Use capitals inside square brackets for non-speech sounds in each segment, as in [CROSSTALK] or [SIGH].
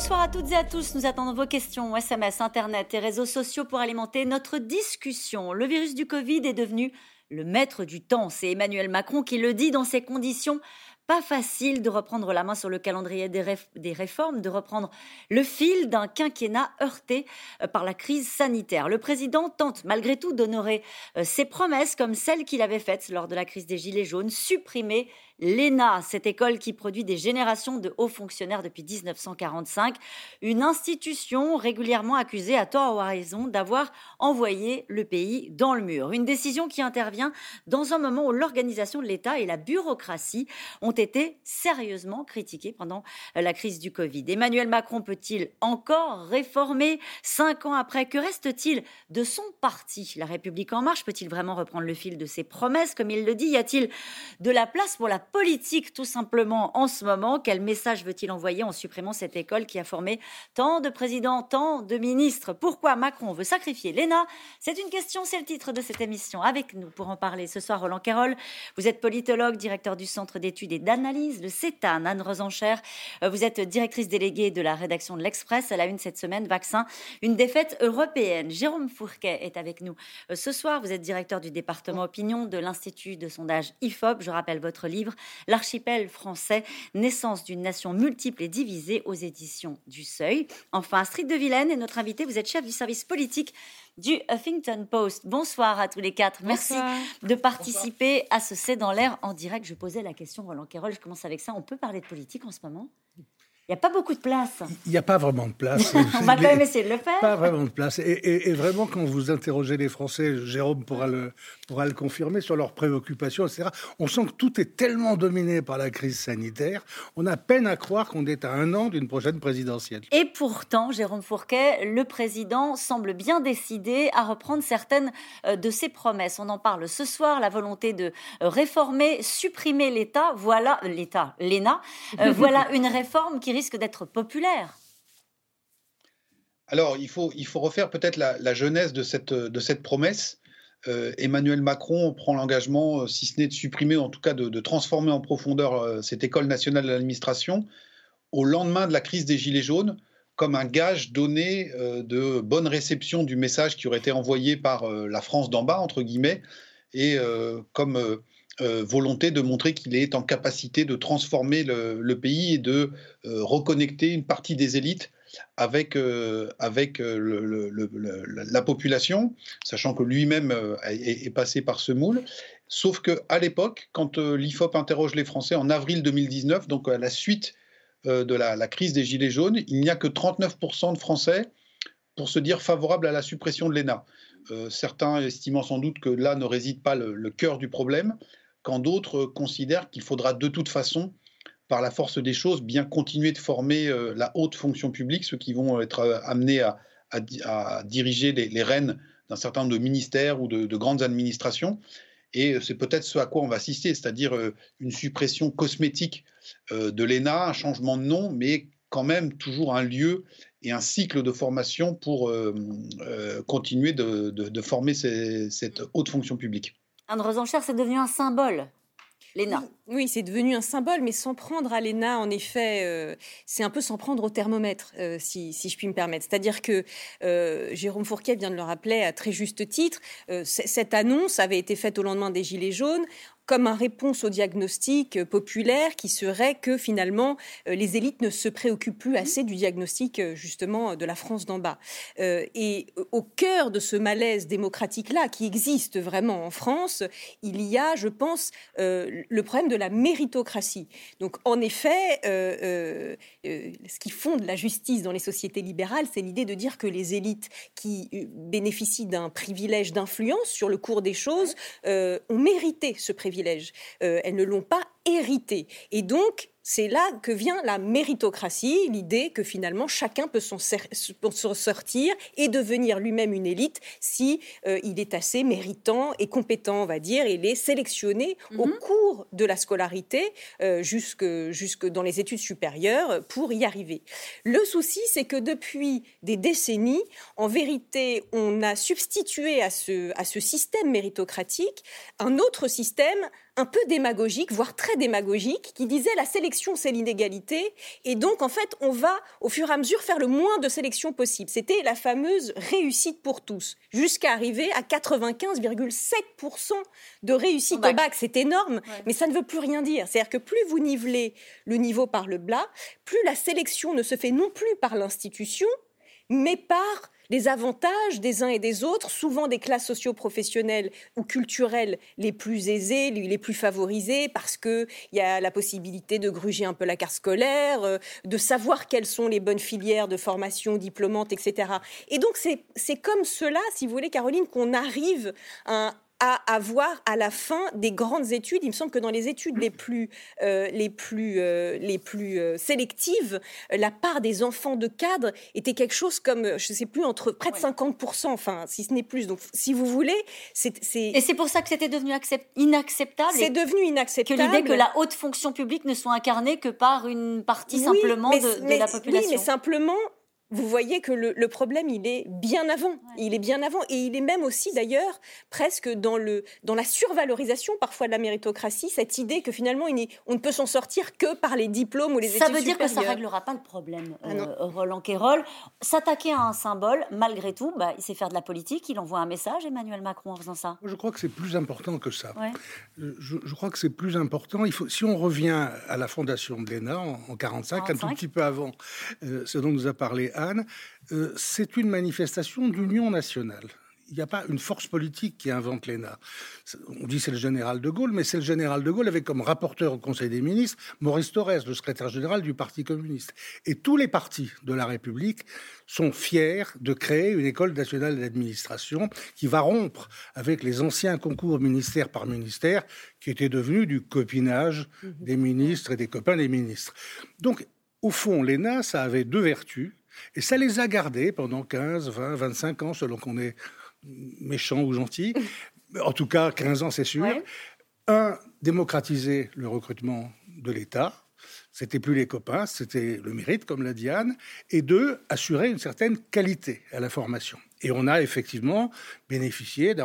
Bonsoir à toutes et à tous. Nous attendons vos questions, SMS, Internet et réseaux sociaux pour alimenter notre discussion. Le virus du Covid est devenu le maître du temps. C'est Emmanuel Macron qui le dit dans ces conditions pas facile de reprendre la main sur le calendrier des, réformes, de reprendre le fil d'un quinquennat heurté euh, par la crise sanitaire. Le président tente malgré tout d'honorer euh, ses promesses comme celles qu'il avait faites lors de la crise des Gilets jaunes, supprimer l'ENA, cette école qui produit des générations de hauts fonctionnaires depuis 1945, une institution régulièrement accusée à tort ou à raison d'avoir envoyé le pays dans le mur. Une décision qui intervient dans un moment où l'organisation de l'État et la bureaucratie ont été sérieusement critiquées pendant la crise du Covid. Emmanuel Macron peut-il encore réformer cinq ans après? Que reste-t-il de son parti? La République en marche peut-il vraiment reprendre le fil de ses promesses? Comme il le dit Y a-t-il de la place pour la politique tout simplement en ce moment. Quel message veut-il envoyer en supprimant cette école qui a formé tant de présidents, tant de ministres? Pourquoi Macron veut sacrifier l'ENA? C'est une question, c'est le titre de cette émission. Avec nous pour en parler ce soir, Roland Carroll. Vous êtes politologue, directeur du Centre d'études et d'analyse, le CETAN. Anne Rosencher, euh, vous êtes directrice déléguée de la rédaction de l'Express. À la une cette semaine, vaccin, une défaite européenne. Jérôme Fourquet est avec nous euh, ce soir. Vous êtes directeur du département opinion de l'Institut de sondage IFOP. Je rappelle votre livre L'archipel français, naissance d'une nation multiple et divisée aux éditions du Seuil. Enfin, Astrid de Vilaine est notre invitée. Vous êtes chef du service politique du Huffington Post. Bonsoir à tous les quatre. Merci de participer à ce C'est dans l'air en direct. Je posais la question, Roland Quérol, je commence avec ça. On peut parler de politique en ce moment? N'y a pas beaucoup de place. Il n'y a pas vraiment de place. [LAUGHS] On va quand même essayer de le faire. Pas vraiment de place. Et, vraiment, quand vous interrogez les Français, Jérôme pourra le, pourra le confirmer sur leurs préoccupations, etc., on sent que tout est tellement dominé par la crise sanitaire, on a peine à croire qu'on est à un an d'une prochaine présidentielle. Et pourtant, Jérôme Fourquet, le président semble bien décidé à reprendre certaines euh, de ses promesses. On en parle ce soir, la volonté de euh, réformer, supprimer l'État, voilà, l'État, l'ENA, euh, [LAUGHS] voilà une réforme qui d'être populaire. Alors, il faut, il faut refaire peut-être la, genèse de cette, de cette promesse. Euh, Emmanuel Macron prend l'engagement, euh, si ce n'est de supprimer, en tout cas de, transformer en profondeur euh, cette école nationale de l'administration au lendemain de la crise des Gilets jaunes comme un gage donné de bonne réception du message qui aurait été envoyé par la France d'en bas, entre guillemets, et comme volonté de montrer qu'il est en capacité de transformer le pays et de reconnecter une partie des élites avec, euh, avec euh, la population, sachant que lui-même euh, est, passé par ce moule. Sauf qu'à l'époque, quand l'IFOP interroge les Français en avril 2019, donc à la suite de la, crise des Gilets jaunes, il n'y a que 39% de Français pour se dire favorables à la suppression de l'ENA. certains estimant sans doute que là ne réside pas le cœur du problème, quand d'autres considèrent qu'il faudra de toute façon par la force des choses, bien continuer de former euh, la haute fonction publique, ceux qui vont être euh, amenés à, diriger les, rênes d'un certain nombre de ministères ou de, grandes administrations. Et euh, c'est peut-être ce à quoi on va assister, c'est-à-dire une suppression cosmétique de l'ENA, un changement de nom, mais quand même toujours un lieu et un cycle de formation pour continuer de, former cette haute fonction publique. Anne Rosencher, c'est devenu un symbole l'ENA. Oui, c'est devenu un symbole, mais sans prendre à l'ENA, en effet, euh, c'est un peu sans prendre au thermomètre, euh, si, je puis me permettre. C'est-à-dire que euh, Jérôme Fourquet vient de le rappeler à très juste titre, cette annonce avait été faite au lendemain des Gilets jaunes comme un réponse au diagnostic euh, populaire qui serait que finalement euh, les élites ne se préoccupent plus assez du diagnostic euh, justement de la France d'en bas. et au cœur de ce malaise démocratique-là qui existe vraiment en France, il y a, je pense, le problème de la méritocratie. Donc en effet, ce qui fonde la justice dans les sociétés libérales, c'est l'idée de dire que les élites qui bénéficient d'un privilège d'influence sur le cours des choses ont mérité ce privilège euh, elles ne l'ont pas hérité. Et donc, c'est là que vient la méritocratie, l'idée que finalement chacun peut s'en sortir et devenir lui-même une élite si euh, il est assez méritant et compétent, on va dire, et il est sélectionné au mhm. cours de la scolarité euh, jusque, jusque dans les études supérieures pour y arriver. Le souci, c'est que depuis des décennies, en vérité, on a substitué à ce, à ce système méritocratique un autre système un peu démagogique, voire très démagogique, qui disait la sélection c'est l'inégalité, et donc en fait on va au fur et à mesure faire le moins de sélection possible. C'était la fameuse réussite pour tous, jusqu'à arriver à 95,7% de réussite au bac. C'est énorme, mais ça ne veut plus rien dire. C'est-à-dire que plus vous nivelez le niveau par le bas, plus la sélection ne se fait non plus par l'institution, mais par les avantages des uns et des autres, souvent des classes socio-professionnelles ou culturelles les plus aisées, les plus favorisées, parce qu'il y a la possibilité de gruger un peu la carte scolaire, euh, de savoir quelles sont les bonnes filières de formation diplômante, etc. Et donc c'est comme cela, si vous voulez, Caroline, qu'on arrive à à avoir à la fin des grandes études. Il me semble que dans les études les plus, euh, les plus, euh, les plus euh, sélectives, la part des enfants de cadre était quelque chose comme, je ne sais plus, entre près de 50%, enfin, si ce n'est plus. Donc, si vous voulez, c'est... Et c'est pour ça que c'était devenu inacceptable. C'est devenu inacceptable. Que l'idée que la haute fonction publique ne soit incarnée que par une partie simplement de, de, la population. Oui, mais simplement, vous voyez que le, problème, il est bien avant. Il est bien avant. Et il est même aussi, d'ailleurs, presque dans, le, dans la survalorisation parfois de la méritocratie, cette idée que finalement, on ne peut s'en sortir que par les diplômes ou les études Ça veut dire que ça ne réglera pas le problème, ah euh, Roland Quérol. S'attaquer à un symbole, malgré tout, bah, il sait faire de la politique, il envoie un message, Emmanuel Macron, en faisant ça. Je crois que c'est plus important que ça. Euh, je, crois que c'est plus important. Il faut, si on revient à la fondation de l'ENA en 1945, un tout petit peu avant euh, ce dont nous a parlé euh, c'est une manifestation d'union nationale. Il n'y a pas une force politique qui invente l'ENA. On dit c'est le général de Gaulle, mais c'est le général de Gaulle avec comme rapporteur au Conseil des ministres Maurice Thorez, le secrétaire général du Parti communiste. Et tous les partis de la République sont fiers de créer une école nationale d'administration qui va rompre avec les anciens concours ministère par ministère qui étaient devenus du copinage mmh. des ministres et des copains des ministres. Donc, au fond, l'ENA, ça avait deux vertus. Et ça les a gardés pendant 15, 20, 25 ans, selon qu'on est méchant ou gentil. [LAUGHS] En tout cas, 15 ans, c'est sûr. Un, démocratiser le recrutement de l'État. C'était plus les copains, c'était le mérite, comme l'a Diane. Et deux, assurer une certaine qualité à la formation. Et on a effectivement bénéficié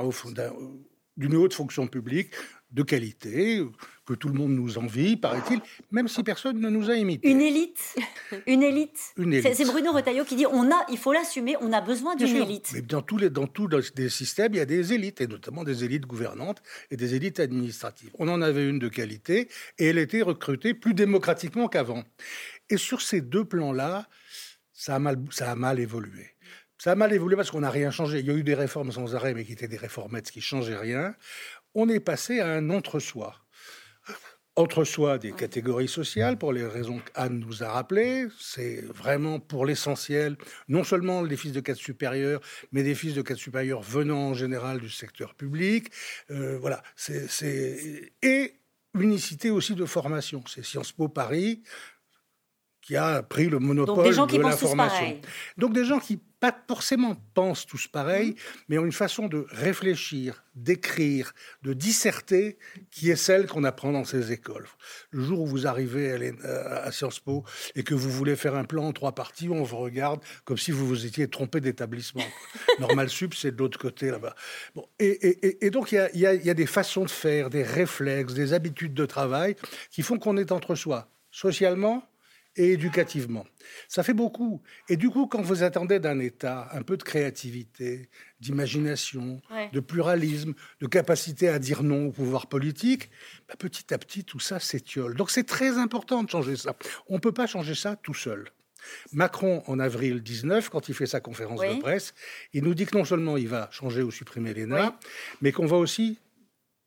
d'une haute fonction publique de qualité, que tout le monde nous envie, paraît-il, même si personne ne nous a imités. Une élite [LAUGHS] Une élite, C'est Bruno Retailleau qui dit on a, il faut l'assumer, on a besoin d'une élite. Mais dans tous les dans tous les systèmes, il y a des élites, et notamment des élites gouvernantes et des élites administratives. On en avait une de qualité, et elle était recrutée plus démocratiquement qu'avant. Et sur ces deux plans-là, ça a mal, ça a mal évolué. Ça a mal évolué parce qu'on n'a rien changé. Il y a eu des réformes sans arrêt, mais qui étaient des réformettes qui changeaient rien on est passé à un entre-soi. Entre-soi des catégories sociales, pour les raisons qu'Anne nous a rappelées. C'est vraiment pour l'essentiel, non seulement les fils de cadre supérieur, mais des fils de cadre supérieur venant en général du secteur public. Euh, voilà. C'est, Et unicité aussi de formation. C'est Sciences Po Paris qui a pris le monopole de la formation. Donc des gens qui pas forcément pensent tous pareil, mmh. mais ont une façon de réfléchir, d'écrire, de disserter qui est celle qu'on apprend dans ces écoles. Le jour où vous arrivez à, Sciences Po et que vous voulez faire un plan en trois parties, on vous regarde comme si vous vous étiez trompé d'établissement. [LAUGHS] Normal Sup, c'est de l'autre côté là-bas. Bon, et, donc il y, y a des façons de faire, des réflexes, des habitudes de travail qui font qu'on est entre soi, socialement, et éducativement. Ça fait beaucoup. Et du coup, quand vous attendez d'un État un peu de créativité, d'imagination, de pluralisme, de capacité à dire non au pouvoir politique, bah, petit à petit, tout ça s'étiole. Donc c'est très important de changer ça. On ne peut pas changer ça tout seul. Macron, en avril 19, quand il fait sa conférence de presse, il nous dit que non seulement il va changer ou supprimer l'ENA, mais qu'on va aussi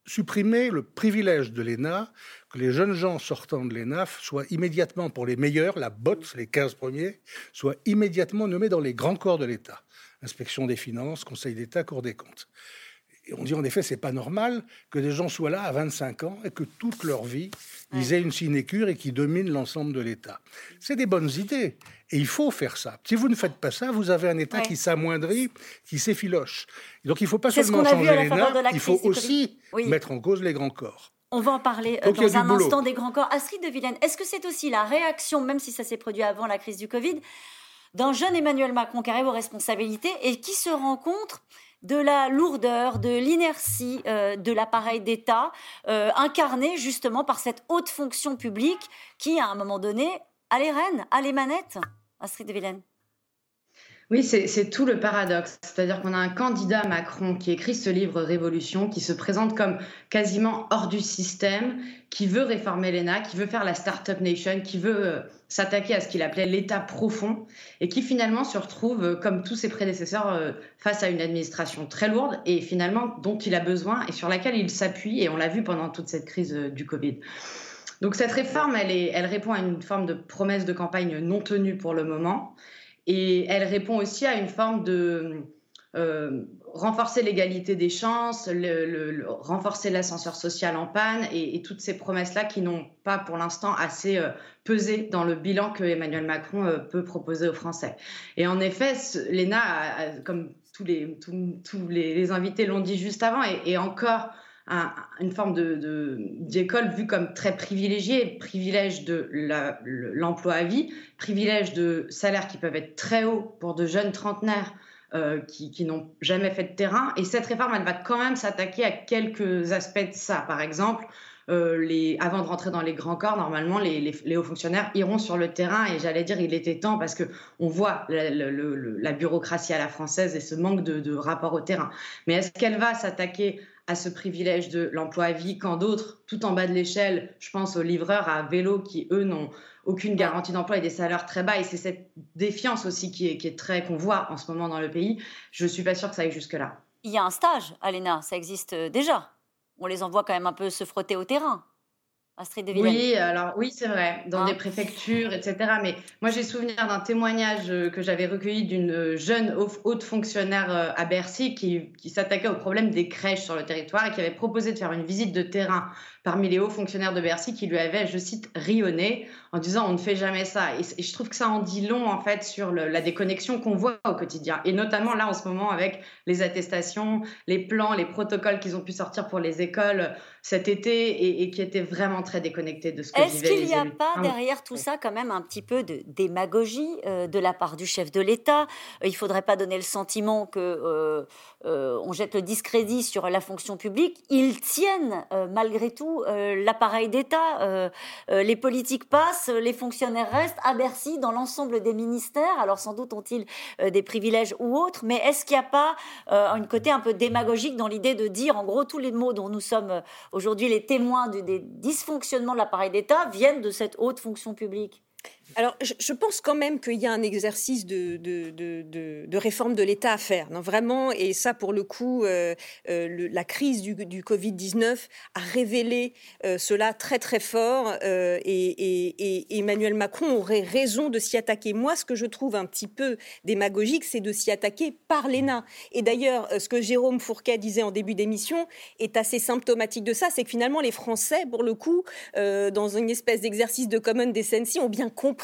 supprimer le privilège de l'ENA, que les jeunes gens sortant de l'ENA soient immédiatement, pour les meilleurs, la botte, les 15 premiers, soient immédiatement nommés dans les grands corps de l'État. Inspection des finances, Conseil d'État, Cour des comptes on dit en effet, c'est pas normal que des gens soient là à 25 ans et que toute leur vie, ils aient une sinécure et qui dominent l'ensemble de l'État. C'est des bonnes idées. Et il faut faire ça. Si vous ne faites pas ça, vous avez un État qui s'amoindrit, qui s'effiloche. Donc il ne faut pas seulement changer les il faut aussi mettre en cause les grands corps. On va en parler euh, dans un instant des grands corps. Astrid de Villene, est-ce que c'est aussi la réaction, même si ça s'est produit avant la crise du Covid, d'un jeune Emmanuel Macron qui arrive aux responsabilités et qui se rencontre de la lourdeur, de l'inertie euh, de l'appareil d'État, euh, incarné justement par cette haute fonction publique qui, à un moment donné, a les rênes, a les manettes? Astrid. Oui, c'est tout le paradoxe. C'est-à-dire qu'on a un candidat Macron qui écrit ce livre Révolution, qui se présente comme quasiment hors du système, qui veut réformer l'ENA, qui veut faire la Startup Nation, qui veut euh, s'attaquer à ce qu'il appelait l'État profond, et qui finalement se retrouve, euh, comme tous ses prédécesseurs, euh, face à une administration très lourde et finalement dont il a besoin et sur laquelle il s'appuie, et on l'a vu pendant toute cette crise du Covid. Donc cette réforme, elle, répond à une forme de promesse de campagne non tenue pour le moment. Et elle répond aussi à une forme de euh, renforcer l'égalité des chances, renforcer l'ascenseur social en panne et, toutes ces promesses-là qui n'ont pas pour l'instant assez euh, pesé dans le bilan que Emmanuel Macron euh, peut proposer aux Français. Et en effet, l'ENA, comme tous les, tous, les, invités l'ont dit juste avant, et encore une forme d'école vue comme très privilégiée, privilège de l'emploi à vie, privilège de salaires qui peuvent être très hauts pour de jeunes trentenaires euh, qui, n'ont jamais fait de terrain. Et cette réforme, elle va quand même s'attaquer à quelques aspects de ça. Par exemple, euh, avant de rentrer dans les grands corps, normalement, les, hauts fonctionnaires iront sur le terrain. Et j'allais dire, il était temps parce que on voit la, bureaucratie à la française et ce manque de, de rapport au terrain. Mais est-ce qu'elle va s'attaquer à ce privilège de l'emploi à vie quand d'autres, tout en bas de l'échelle, je pense aux livreurs à vélo qui, eux, n'ont aucune garantie d'emploi et des salaires très bas. Et c'est cette défiance aussi qui est, très qu'on voit en ce moment dans le pays. Je ne suis pas sûre que ça aille jusque-là. Il y a un stage à l'ENA, ça existe déjà. On les envoie quand même un peu se frotter au terrain. Oui, alors oui, c'est vrai, dans des hein préfectures, etc. Mais moi, j'ai souvenir d'un témoignage euh, que j'avais recueilli d'une jeune haute fonctionnaire euh, à Bercy qui, qui s'attaquait au problème des crèches sur le territoire et qui avait proposé de faire une visite de terrain parmi les hauts fonctionnaires de Bercy qui lui avaient, je cite, rionné en disant on ne fait jamais ça. Et, je trouve que ça en dit long en fait sur la déconnexion qu'on voit au quotidien. Et notamment là en ce moment avec les attestations, les plans, les protocoles qu'ils ont pu sortir pour les écoles cet été et, qui étaient vraiment très déconnectés de ce que Est-ce qu'il n'y a pas derrière tout ça quand même un petit peu de démagogie euh, de la part du chef de l'État? Il ne faudrait pas donner le sentiment que euh, euh, on jette le discrédit sur la fonction publique. Ils tiennent malgré tout euh, l'appareil d'État. Euh, euh, les politiques passent, les fonctionnaires restent à Bercy dans l'ensemble des ministères. Alors sans doute ont-ils des privilèges ou autres, mais est-ce qu'il n'y a pas un côté un peu démagogique dans l'idée de dire en gros tous les mots dont nous sommes aujourd'hui les témoins des dysfonctionnements de l'appareil d'État viennent de cette haute fonction publique alors, je, pense quand même qu'il y a un exercice de, réforme de l'État à faire, non, vraiment. Et ça, pour le coup, euh, euh, la crise du, Covid-19 a révélé euh, cela très, très fort. Et, Emmanuel Macron aurait raison de s'y attaquer. Moi, ce que je trouve un petit peu démagogique, c'est de s'y attaquer par l'ENA. Et d'ailleurs, ce que Jérôme Fourquet disait en début d'émission est assez symptomatique de ça. C'est que finalement, les Français, pour le coup, dans une espèce d'exercice de common decency, ont bien compris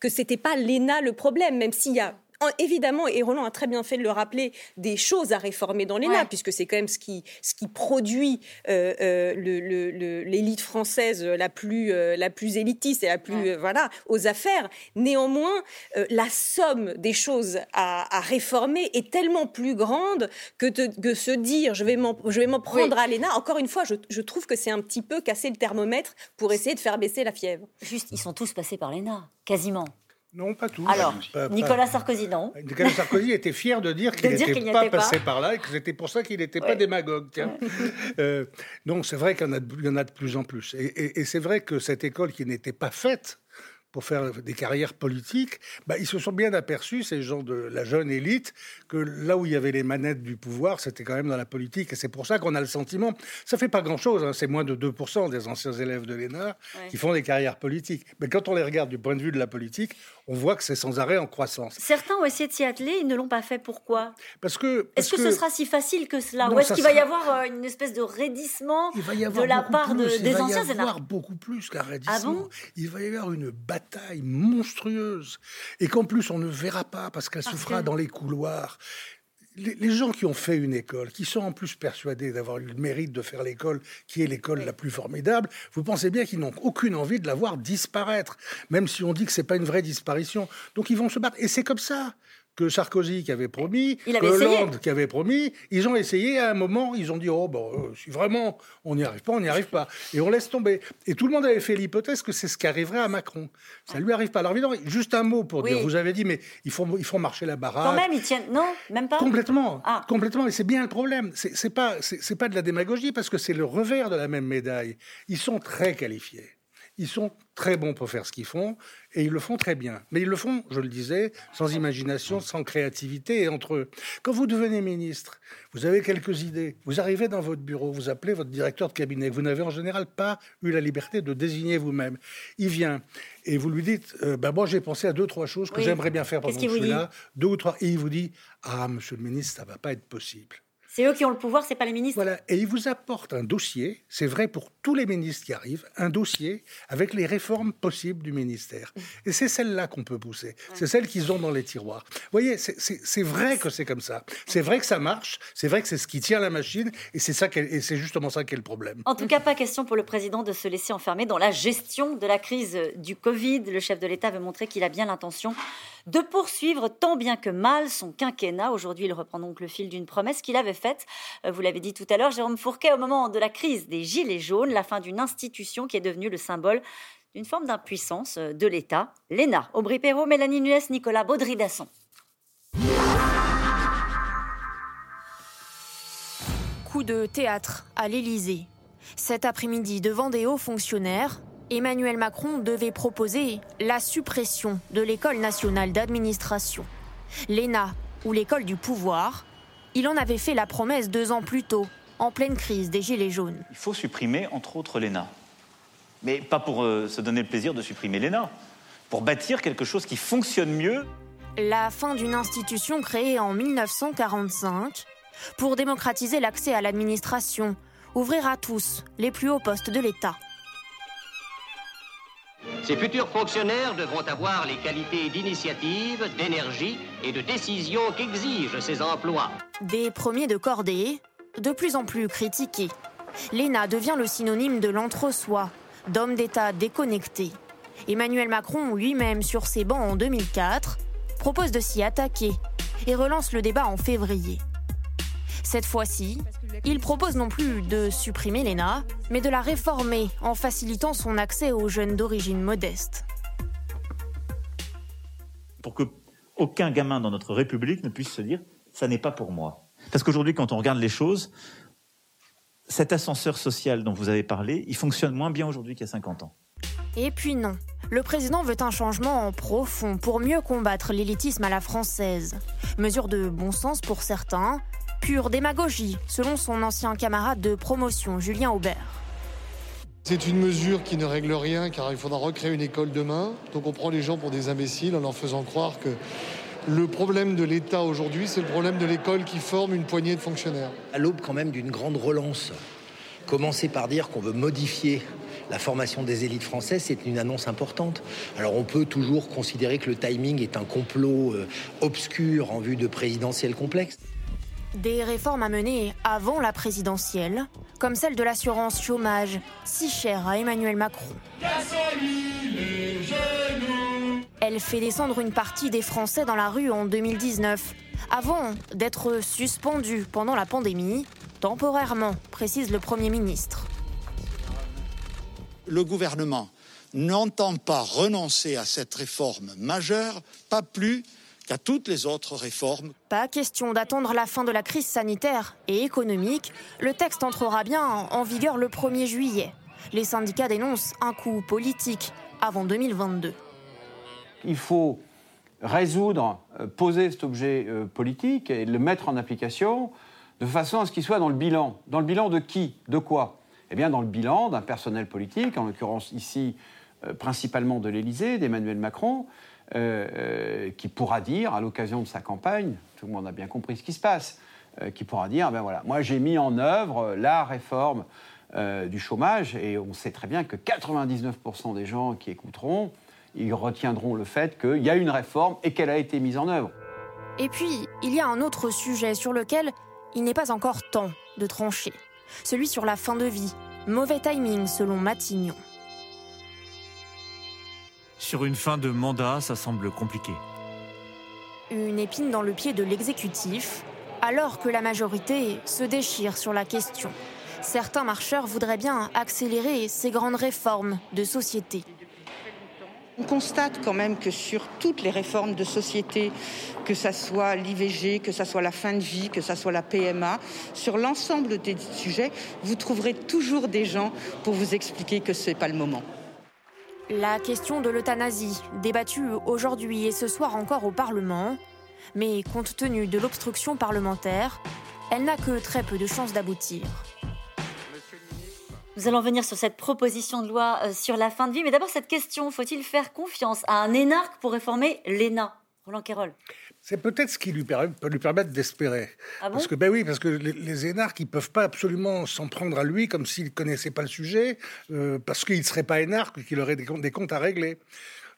que c'était pas l'ENA le problème, même s'il y a évidemment, et Roland a très bien fait de le rappeler, des choses à réformer dans l'ENA, puisque c'est quand même ce qui, ce qui produit euh, euh, l'élite française la plus, euh, la plus élitiste et la plus, voilà, aux affaires. Néanmoins, la somme des choses à, réformer est tellement plus grande que de se dire je vais m'en prendre à l'ENA. Encore une fois, je, je trouve que c'est un petit peu casser le thermomètre pour essayer de faire baisser la fièvre. Juste, ils sont tous passés par l'ENA, quasiment. Non, pas tous. Alors, Nicolas Sarkozy, non. Nicolas Sarkozy était fier de dire [LAUGHS] qu'il n'était pas passé par là et que c'était pour ça qu'il n'était pas démagogue. [LAUGHS] Euh, donc, c'est vrai qu'il y, en a de plus en plus. et c'est vrai que cette école qui n'était pas faite pour faire des carrières politiques, bah, ils se sont bien aperçus, ces gens de la jeune élite, que là où il y avait les manettes du pouvoir, c'était quand même dans la politique. Et c'est pour ça qu'on a le sentiment, ça fait pas grand-chose, hein, c'est moins de 2% des anciens élèves de l'ENA qui font des carrières politiques. Mais quand on les regarde du point de vue de la politique, on voit que c'est sans arrêt en croissance. Certains ont essayé de s'y atteler, ils ne l'ont pas fait. Pourquoi? Parce que. Est-ce que, ce sera si facile que cela? Ou est-ce qu'il va y avoir euh, une espèce de raidissement de la part de, des anciens Il va y avoir beaucoup plus qu'un raidissement. Ah il va y avoir une bataille monstrueuse. Et qu'en plus, on ne verra pas parce qu'elle se fera dans les couloirs les, gens qui ont fait une école, qui sont en plus persuadés d'avoir eu le mérite de faire l'école, qui est l'école la plus formidable, vous pensez bien qu'ils n'ont aucune envie de la voir disparaître, même si on dit que c'est pas une vraie disparition. Donc ils vont se battre. Et c'est comme ça que Sarkozy qui avait promis, que Hollande qui avait promis. Ils ont essayé à un moment, ils ont dit oh bon, euh, si vraiment on n'y arrive pas, on n'y arrive pas, et on laisse tomber. Et tout le monde avait fait l'hypothèse que c'est ce qui arriverait à Macron. Ça lui arrive pas. Alors évidemment, juste un mot pour dire, vous avez dit mais il faut il faut marcher la baraque. Quand même, ils tiennent non, même pas. Complètement, ah. complètement. Et c'est bien le problème. C'est pas c'est pas de la démagogie parce que c'est le revers de la même médaille. Ils sont très qualifiés. Ils sont très bons pour faire ce qu'ils font et ils le font très bien. Mais ils le font, je le disais, sans imagination, sans créativité et entre eux. Quand vous devenez ministre, vous avez quelques idées, vous arrivez dans votre bureau, vous appelez votre directeur de cabinet, vous n'avez en général pas eu la liberté de désigner vous-même. Il vient et vous lui dites euh, bah, Moi, j'ai pensé à deux, trois choses que j'aimerais bien faire pendant que je suis là, deux ou trois. Et il vous dit Ah, monsieur le ministre, ça va pas être possible. C'est eux qui ont le pouvoir, c'est pas les ministres. Voilà, et ils vous apportent un dossier, c'est vrai pour tous les ministres qui arrivent, un dossier avec les réformes possibles du ministère. Et c'est celle-là qu'on peut pousser. C'est celle qu'ils ont dans les tiroirs. Vous voyez, c'est vrai que c'est comme ça. C'est vrai que ça marche, c'est vrai que c'est ce qui tient la machine, et c'est ça et c'est justement ça qui est le problème. En tout cas, pas question pour le président de se laisser enfermer dans la gestion de la crise du Covid. Le chef de l'État veut montrer qu'il a bien l'intention de poursuivre tant bien que mal son quinquennat. Aujourd'hui, il reprend donc le fil d'une promesse qu'il avait faite. Euh, vous l'avez dit tout à l'heure, Jérôme Fourquet, au moment de la crise des Gilets jaunes, la fin d'une institution qui est devenue le symbole d'une forme d'impuissance euh, de l'État. L'ENA, Aubry Perrault, Mélanie Nuès, Nicolas Baudry-Dasson. Coup de théâtre à l'Élysée. Cet après-midi, devant des hauts fonctionnaires, Emmanuel Macron devait proposer la suppression de l'école nationale d'administration. L'ENA, ou l'école du pouvoir, il en avait fait la promesse deux ans plus tôt, en pleine crise des Gilets jaunes. Il faut supprimer, entre autres, l'ENA. Mais pas pour euh, se donner le plaisir de supprimer l'ENA, pour bâtir quelque chose qui fonctionne mieux. La fin d'une institution créée en 1945 pour démocratiser l'accès à l'administration, ouvrir à tous les plus hauts postes de l'État. Ces futurs fonctionnaires devront avoir les qualités d'initiative, d'énergie et de décision qu'exigent ces emplois. Des premiers de cordée, de plus en plus critiqués. L'ENA devient le synonyme de l'entre-soi, d'homme d'État déconnecté. Emmanuel Macron, lui-même sur ses bancs en 2004, propose de s'y attaquer et relance le débat en février. Cette fois-ci, il propose non plus de supprimer l'ENA, mais de la réformer en facilitant son accès aux jeunes d'origine modeste. Pour que aucun gamin dans notre République ne puisse se dire ça n'est pas pour moi. Parce qu'aujourd'hui, quand on regarde les choses, cet ascenseur social dont vous avez parlé, il fonctionne moins bien aujourd'hui qu'il y a 50 ans. Et puis non, le président veut un changement en profond pour mieux combattre l'élitisme à la française. Mesure de bon sens pour certains, pure démagogie, selon son ancien camarade de promotion, Julien Aubert. C'est une mesure qui ne règle rien car il faudra recréer une école demain. Donc on prend les gens pour des imbéciles en leur faisant croire que le problème de l'État aujourd'hui, c'est le problème de l'école qui forme une poignée de fonctionnaires. À l'aube quand même d'une grande relance, commencer par dire qu'on veut modifier la formation des élites françaises, c'est une annonce importante. Alors on peut toujours considérer que le timing est un complot euh, obscur en vue de présidentielles complexes. Des réformes à mener avant la présidentielle, comme celle de l'assurance chômage, si chère à Emmanuel Macron. Elle fait descendre une partie des Français dans la rue en 2019, avant d'être suspendue pendant la pandémie, temporairement, précise le Premier ministre. Le gouvernement n'entend pas renoncer à cette réforme majeure, pas plus qu'à toutes les autres réformes. Pas question d'attendre la fin de la crise sanitaire et économique. Le texte entrera bien en vigueur le 1er juillet. Les syndicats dénoncent un coup politique avant 2022. Il faut résoudre, euh, poser cet objet euh, politique et le mettre en application de façon à ce qu'il soit dans le bilan. Dans le bilan de qui? De quoi? Eh bien, dans le bilan d'un personnel politique, en l'occurrence ici euh, principalement de l'Élysée, d'Emmanuel Macron, euh, euh, qui pourra dire, à l'occasion de sa campagne, tout le monde a bien compris ce qui se passe, euh, qui pourra dire, ben voilà, moi j'ai mis en œuvre la réforme du chômage, et on sait très bien que 99% des gens qui écouteront, ils retiendront le fait qu'il y a une réforme et qu'elle a été mise en œuvre. Et puis, il y a un autre sujet sur lequel il n'est pas encore temps de trancher, celui sur la fin de vie. Mauvais timing selon Matignon. Sur une fin de mandat, ça semble compliqué. Une épine dans le pied de l'exécutif, alors que la majorité se déchire sur la question. Certains marcheurs voudraient bien accélérer ces grandes réformes de société. On constate quand même que sur toutes les réformes de société, que ce soit l'IVG, que ce soit la fin de vie, que ce soit la PMA, sur l'ensemble des sujets, vous trouverez toujours des gens pour vous expliquer que ce n'est pas le moment. La question de l'euthanasie, débattue aujourd'hui et ce soir encore au Parlement, mais compte tenu de l'obstruction parlementaire, elle n'a que très peu de chances d'aboutir. Nous allons venir sur cette proposition de loi euh, sur la fin de vie. Mais d'abord, cette question, faut-il faire confiance à un énarque pour réformer l'ENA? Roland Quérol. C'est peut-être ce qui lui peut lui permettre d'espérer. Ah bon parce que ben oui, parce que les, les énarques, ils peuvent pas absolument s'en prendre à lui comme s'ils connaissaient pas le sujet, euh, parce qu'il serait pas énarque, qu'il aurait des comptes, des comptes à régler.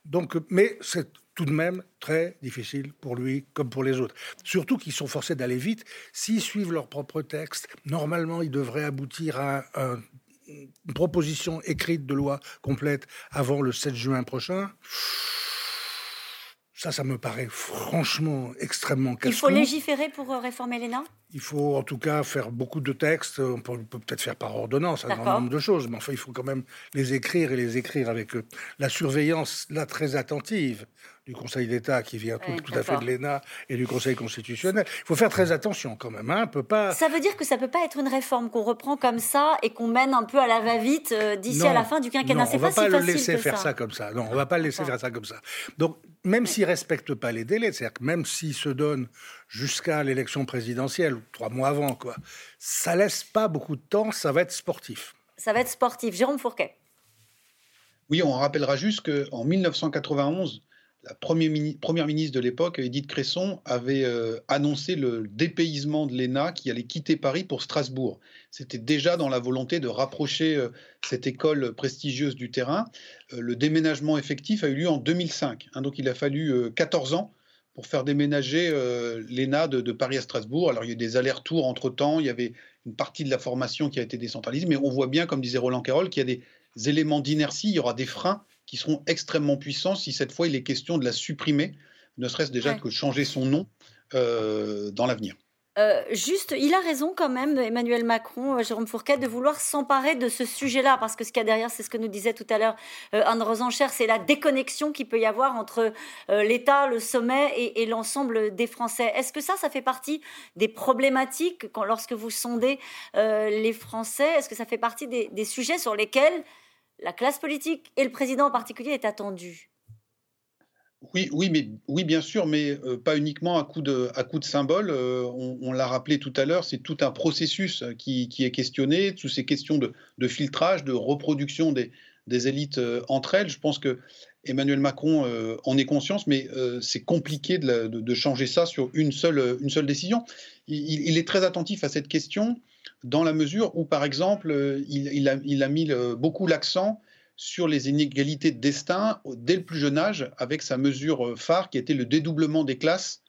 Donc, mais c'est tout de même très difficile pour lui comme pour les autres. Surtout qu'ils sont forcés d'aller vite. S'ils suivent leur propre texte, normalement, ils devraient aboutir à un une proposition écrite de loi complète avant le 7 juin prochain. Ça, ça me paraît franchement extrêmement casse Il faut légiférer pour euh, réformer l'ENA? Il faut en tout cas faire beaucoup de textes. On peut peut-être faire par ordonnance un grand nombre de choses, mais enfin, il faut quand même les écrire et les écrire avec euh, la surveillance, là, très attentive du Conseil d'État qui vient tout, Oui, tout à fait de l'ENA et du Conseil constitutionnel. Il faut faire très attention quand même. Hein, on peut pas. Ça veut dire que ça peut pas être une réforme qu'on reprend comme ça et qu'on mène un peu à la va-vite euh, d'ici à la fin du quinquennat. C'est pas, pas si le laisser faire ça. ça comme ça. Non, on va pas le laisser faire ça comme ça. Donc, même s'il respecte pas les délais, c'est-à-dire que même s'il se donne jusqu'à l'élection présidentielle, trois mois avant, quoi, ça laisse pas beaucoup de temps. Ça va être sportif. Ça va être sportif. Jérôme Fourquet. Oui, on rappellera juste qu'en 1991, la première, mini- première ministre de l'époque, Édith Cresson, avait euh, annoncé le dépaysement de l'ENA qui allait quitter Paris pour Strasbourg. C'était déjà dans la volonté de rapprocher euh, cette école prestigieuse du terrain. Euh, le déménagement effectif a eu lieu en 2005. hein, donc il a fallu euh, 14 ans pour faire déménager euh, l'ENA de, de Paris à Strasbourg. Alors il y a eu des allers-retours entre-temps, il y avait une partie de la formation qui a été décentralisée, mais on voit bien, comme disait Roland Carroll, qu'il y a des éléments d'inertie, il y aura des freins qui seront extrêmement puissants si cette fois il est question de la supprimer, ne serait-ce déjà Ouais. que changer son nom euh, dans l'avenir. Euh, juste, il a raison quand même, Emmanuel Macron, euh, Jérôme Fourquet, de vouloir s'emparer de ce sujet-là, parce que ce qu'il y a derrière, c'est ce que nous disait tout à l'heure euh, Anne Rosencher, c'est la déconnexion qu'il peut y avoir entre l'État, le sommet et, l'ensemble des Français. Est-ce que ça, ça fait partie des problématiques quand, lorsque vous sondez les Français? Est-ce que ça fait partie des, des sujets sur lesquels la classe politique et le président en particulier est attendu? Oui, oui, mais, oui, bien sûr, mais euh, pas uniquement à coup de, à coup de symbole. Euh, on l'a rappelé tout à l'heure, c'est tout un processus euh, qui, qui est questionné, toutes ces questions de, de filtrage, de reproduction des, des élites entre elles. Je pense que Emmanuel Macron en est conscience, mais c'est compliqué de, de- changer ça sur une seule, une seule décision. Il, est très attentif à cette question dans la mesure où, par exemple, il, a, il a mis beaucoup l'accent sur les inégalités de destin dès le plus jeune âge, avec sa mesure euh, phare qui était le dédoublement des classes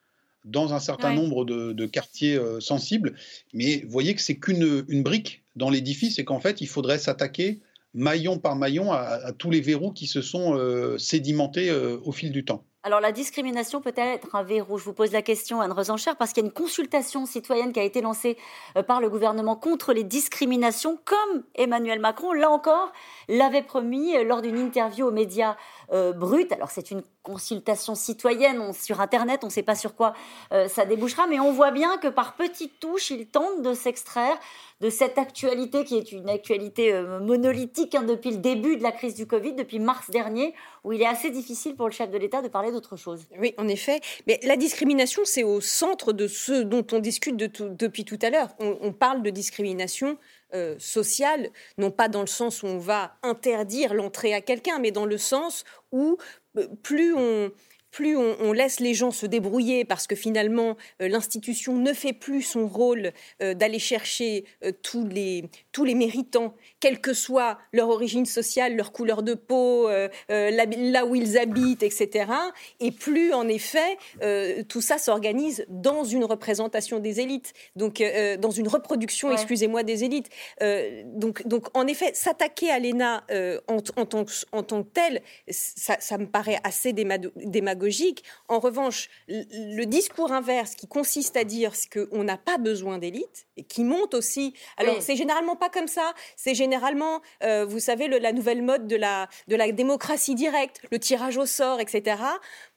dans un certain Ouais. nombre de, de quartiers euh, sensibles. Mais vous voyez que c'est qu'une une brique dans l'édifice et qu'en fait, il faudrait s'attaquer maillon par maillon à, à tous les verrous qui se sont euh, sédimentés euh, au fil du temps. Alors la discrimination peut être un verrou. Je vous pose la question, Anne Rosencher, parce qu'il y a une consultation citoyenne qui a été lancée euh, par le gouvernement contre les discriminations, comme Emmanuel Macron, là encore, l'avait promis euh, lors d'une interview aux médias euh, bruts. Alors c'est une consultation citoyenne sur Internet, on ne sait pas sur quoi euh, ça débouchera, mais on voit bien que par petites touches, il tente de s'extraire de cette actualité qui est une actualité euh, monolithique hein, depuis le début de la crise du Covid, depuis mars dernier, où il est assez difficile pour le chef de l'État de parler d'autre chose. Oui, en effet. Mais la discrimination, c'est au centre de ce dont on discute depuis tout à l'heure. On parle de discrimination euh, non pas dans le sens où on va interdire l'entrée à quelqu'un, mais dans le sens où euh, plus on plus on, on laisse les gens se débrouiller parce que finalement euh, l'institution ne fait plus son rôle euh, d'aller chercher euh, tous les tous les méritants, quelle que soit leur origine sociale, leur couleur de peau, là, là où ils habitent, etc. Et plus en effet tout ça s'organise dans une représentation des élites, donc dans une reproduction, Ouais. excusez-moi, des élites. Donc donc en effet s'attaquer à l'ENA en, en tant que, en tant que tel, ça, ça me paraît assez déma- démagogique. En revanche, le discours inverse qui consiste à dire qu'on n'a pas besoin d'élite et qui monte aussi. Alors, c'est généralement pas comme ça. C'est généralement, euh, vous savez, la nouvelle mode de la, de la démocratie directe, le tirage au sort, etc.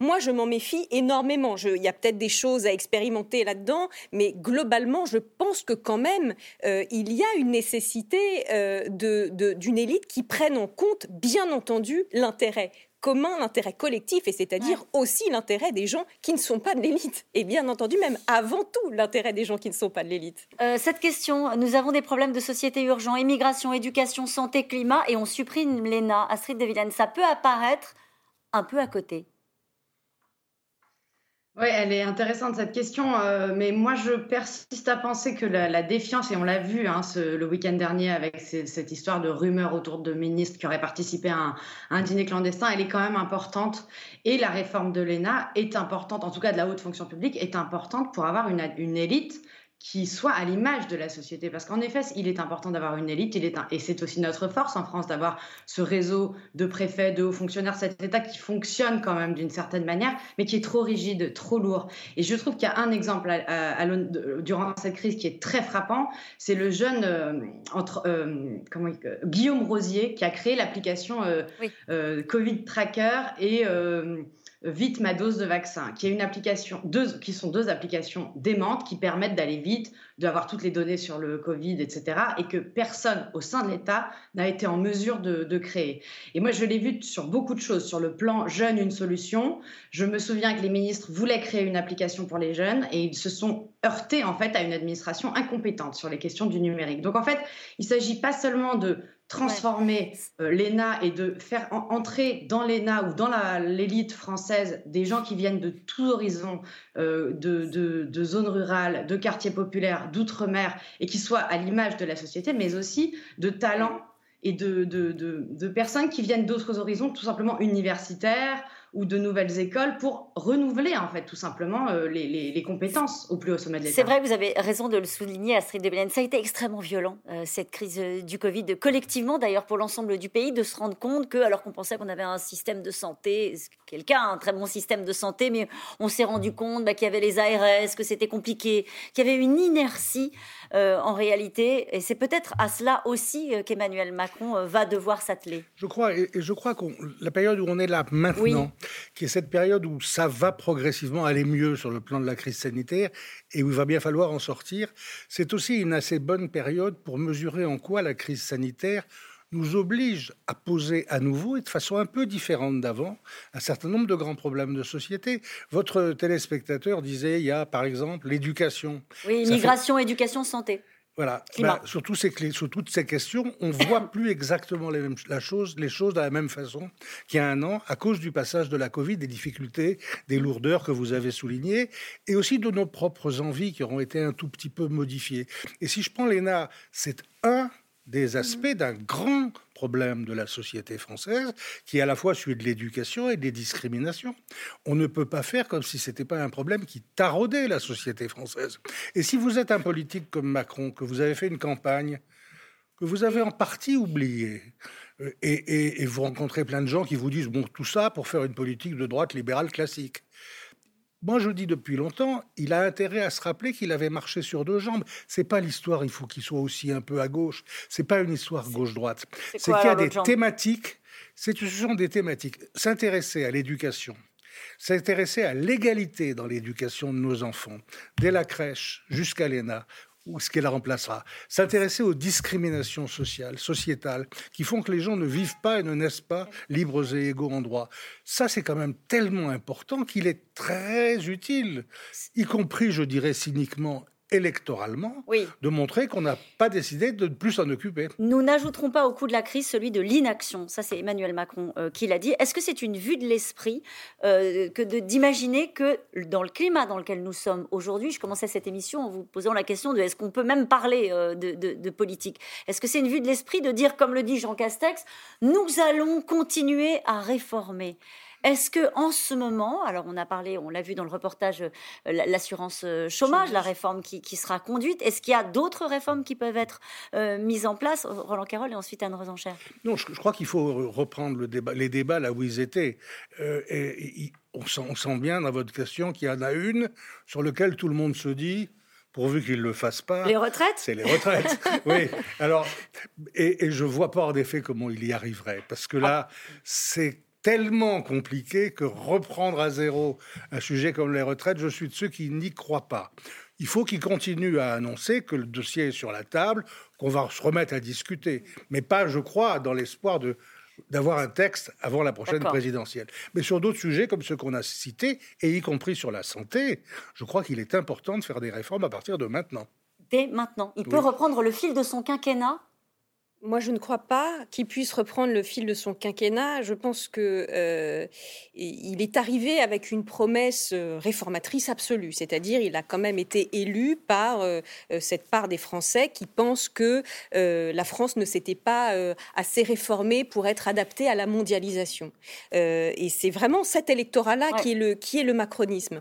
Moi, je m'en méfie énormément. Il y a peut-être des choses à expérimenter là-dedans, mais globalement, je pense que quand même, euh, il y a une nécessité euh, d'une élite qui prenne en compte, bien entendu, l'intérêt commun, l'intérêt collectif, et c'est-à-dire aussi l'intérêt des gens qui ne sont pas de l'élite. Et bien entendu, même avant tout, l'intérêt des gens qui ne sont pas de l'élite. Euh, cette question, nous avons des problèmes de société urgents, immigration, éducation, santé, climat, et on supprime l'ENA. Astrid de Villene, ça peut apparaître un peu à côté. Oui, elle est intéressante cette question, euh, mais moi je persiste à penser que la, défiance, et on l'a vu hein, le week-end dernier avec cette histoire de rumeurs autour de ministres qui auraient participé à un, dîner clandestin, elle est quand même importante. Et la réforme de l'ENA est importante, en tout cas de la haute fonction publique, est importante pour avoir une, une élite qui soit à l'image de la société. Parce qu'en effet, il est important d'avoir une élite, il est et c'est aussi notre force en France d'avoir ce réseau de préfets, de hauts fonctionnaires, cet État qui fonctionne quand même d'une certaine manière, mais qui est trop rigide, trop lourd. Et je trouve qu'il y a un exemple à, durant cette crise qui est très frappant, c'est le jeune euh, entre, euh, comment, Guillaume Rosier qui a créé l'application euh, Covid Tracker et Vite ma dose de vaccin, qui est une application, qui sont deux applications démentes qui permettent d'aller vite, d'avoir toutes les données sur le Covid, etc., et que personne au sein de l'État n'a été en mesure de, créer. Et moi, je l'ai vu sur beaucoup de choses. Sur le plan jeune, une solution. Je me souviens que les ministres voulaient créer une application pour les jeunes et ils se sont heurtés en fait à une administration incompétente sur les questions du numérique. Donc en fait, il ne s'agit pas seulement de transformer euh, l'ENA et de faire entrer dans l'ENA ou dans l'élite française des gens qui viennent de tous horizons, euh, de, de, zones rurales, de quartiers populaires, d'outre-mer, et qui soient à l'image de la société, mais aussi de talents et de, de personnes qui viennent d'autres horizons, tout simplement universitaires, ou de nouvelles écoles pour renouveler en fait tout simplement euh, les, compétences au plus haut sommet de l'État. C'est vrai, vous avez raison de le souligner, Astrid de Ça a été extrêmement violent euh, cette crise euh, du Covid, collectivement d'ailleurs pour l'ensemble du pays, de se rendre compte que alors qu'on pensait qu'on avait un système de santé, quelqu'un un très bon système de santé, mais on s'est rendu compte bah, qu'il y avait les ARS, que c'était compliqué, qu'il y avait une inertie en réalité, et c'est peut-être à cela aussi qu'Emmanuel Macron va devoir s'atteler. Je crois, et, je crois que la période où on est là maintenant qui est cette période où ça va progressivement aller mieux sur le plan de la crise sanitaire et où il va bien falloir en sortir. C'est aussi une assez bonne période pour mesurer en quoi la crise sanitaire nous oblige à poser à nouveau et de façon un peu différente d'avant un certain nombre de grands problèmes de société. Votre téléspectateur disait il y a par exemple l'éducation. Oui, immigration, éducation, santé. Voilà. Bah, sur, ces, sur, toutes ces questions, on voit plus exactement les, mêmes, la chose, les choses de la même façon qu'il y a un an, à cause du passage de la Covid, des difficultés, des lourdeurs que vous avez soulignées, et aussi de nos propres envies qui auront été un tout petit peu modifiées. Et si je prends l'ENA, c'est un des aspects d'un grand problème de la société française, qui est à la fois celui de l'éducation et des discriminations. On ne peut pas faire comme si ce n'était pas un problème qui taraudait la société française. Et si vous êtes un politique comme Macron, que vous avez fait une campagne, que vous avez en partie oublié, euh, et, et vous rencontrez plein de gens qui vous disent, bon, tout ça pour faire une politique de droite libérale classique. Moi, je dis depuis longtemps, il a intérêt à se rappeler qu'il avait marché sur deux jambes. C'est pas l'histoire, il faut qu'il soit aussi un peu à gauche. C'est pas une histoire gauche-droite. C'est qu'il y a des thématiques. Ce sont des thématiques. S'intéresser à l'éducation, s'intéresser à l'égalité dans l'éducation de nos enfants, dès la crèche jusqu'à l'ENA, ou ce qu'elle remplacera. S'intéresser aux discriminations sociales, sociétales, qui font que les gens ne vivent pas et ne naissent pas libres et égaux en droit. Ça, c'est quand même tellement important qu'il est très utile, y compris, je dirais cyniquement, électoralement de montrer qu'on n'a pas décidé de plus s'en occuper. Nous n'ajouterons pas au coup de la crise celui de l'inaction. Ça, c'est Emmanuel Macron euh, qui l'a dit. Est-ce que c'est une vue de l'esprit euh, que d'imaginer que dans le climat dans lequel nous sommes aujourd'hui, je commençais cette émission en vous posant la question de est-ce qu'on peut même parler euh, de, de, politique? Est-ce que c'est une vue de l'esprit de dire, comme le dit Jean Castex, nous allons continuer à réformer? Est-ce que en ce moment, alors on a parlé, on l'a vu dans le reportage, euh, l'assurance euh, chômage, la réforme qui, sera conduite, est-ce qu'il y a d'autres réformes qui peuvent être euh, mises en place? Roland Carroll et ensuite Anne Rosencher. Non, je, crois qu'il faut reprendre le débat, les débats là où ils étaient. on sent, bien dans votre question qu'il y en a une sur laquelle tout le monde se dit, pourvu qu'il ne le fasse pas. Les retraites? C'est les retraites. [LAUGHS] oui. Alors, et, et je vois pas en effet comment il y arriverait. Parce que là, c'est tellement compliqué que reprendre à zéro un sujet comme les retraites, je suis de ceux qui n'y croient pas. Il faut qu'il continue à annoncer que le dossier est sur la table, qu'on va se remettre à discuter, mais pas, je crois, dans l'espoir de d'avoir un texte avant la prochaine présidentielle. Mais sur d'autres sujets comme ceux qu'on a cités, et y compris sur la santé, je crois qu'il est important de faire des réformes à partir de maintenant. Dès maintenant. Il peut reprendre le fil de son quinquennat moi, je ne crois pas qu'il puisse reprendre le fil de son quinquennat. Je pense que euh, il est arrivé avec une promesse euh, réformatrice absolue, c'est-à-dire il a quand même été élu par euh, cette part des Français qui pensent que la France ne s'était pas assez réformée pour être adaptée à la mondialisation. et c'est vraiment cet électorat-là qui est le qui est le macronisme.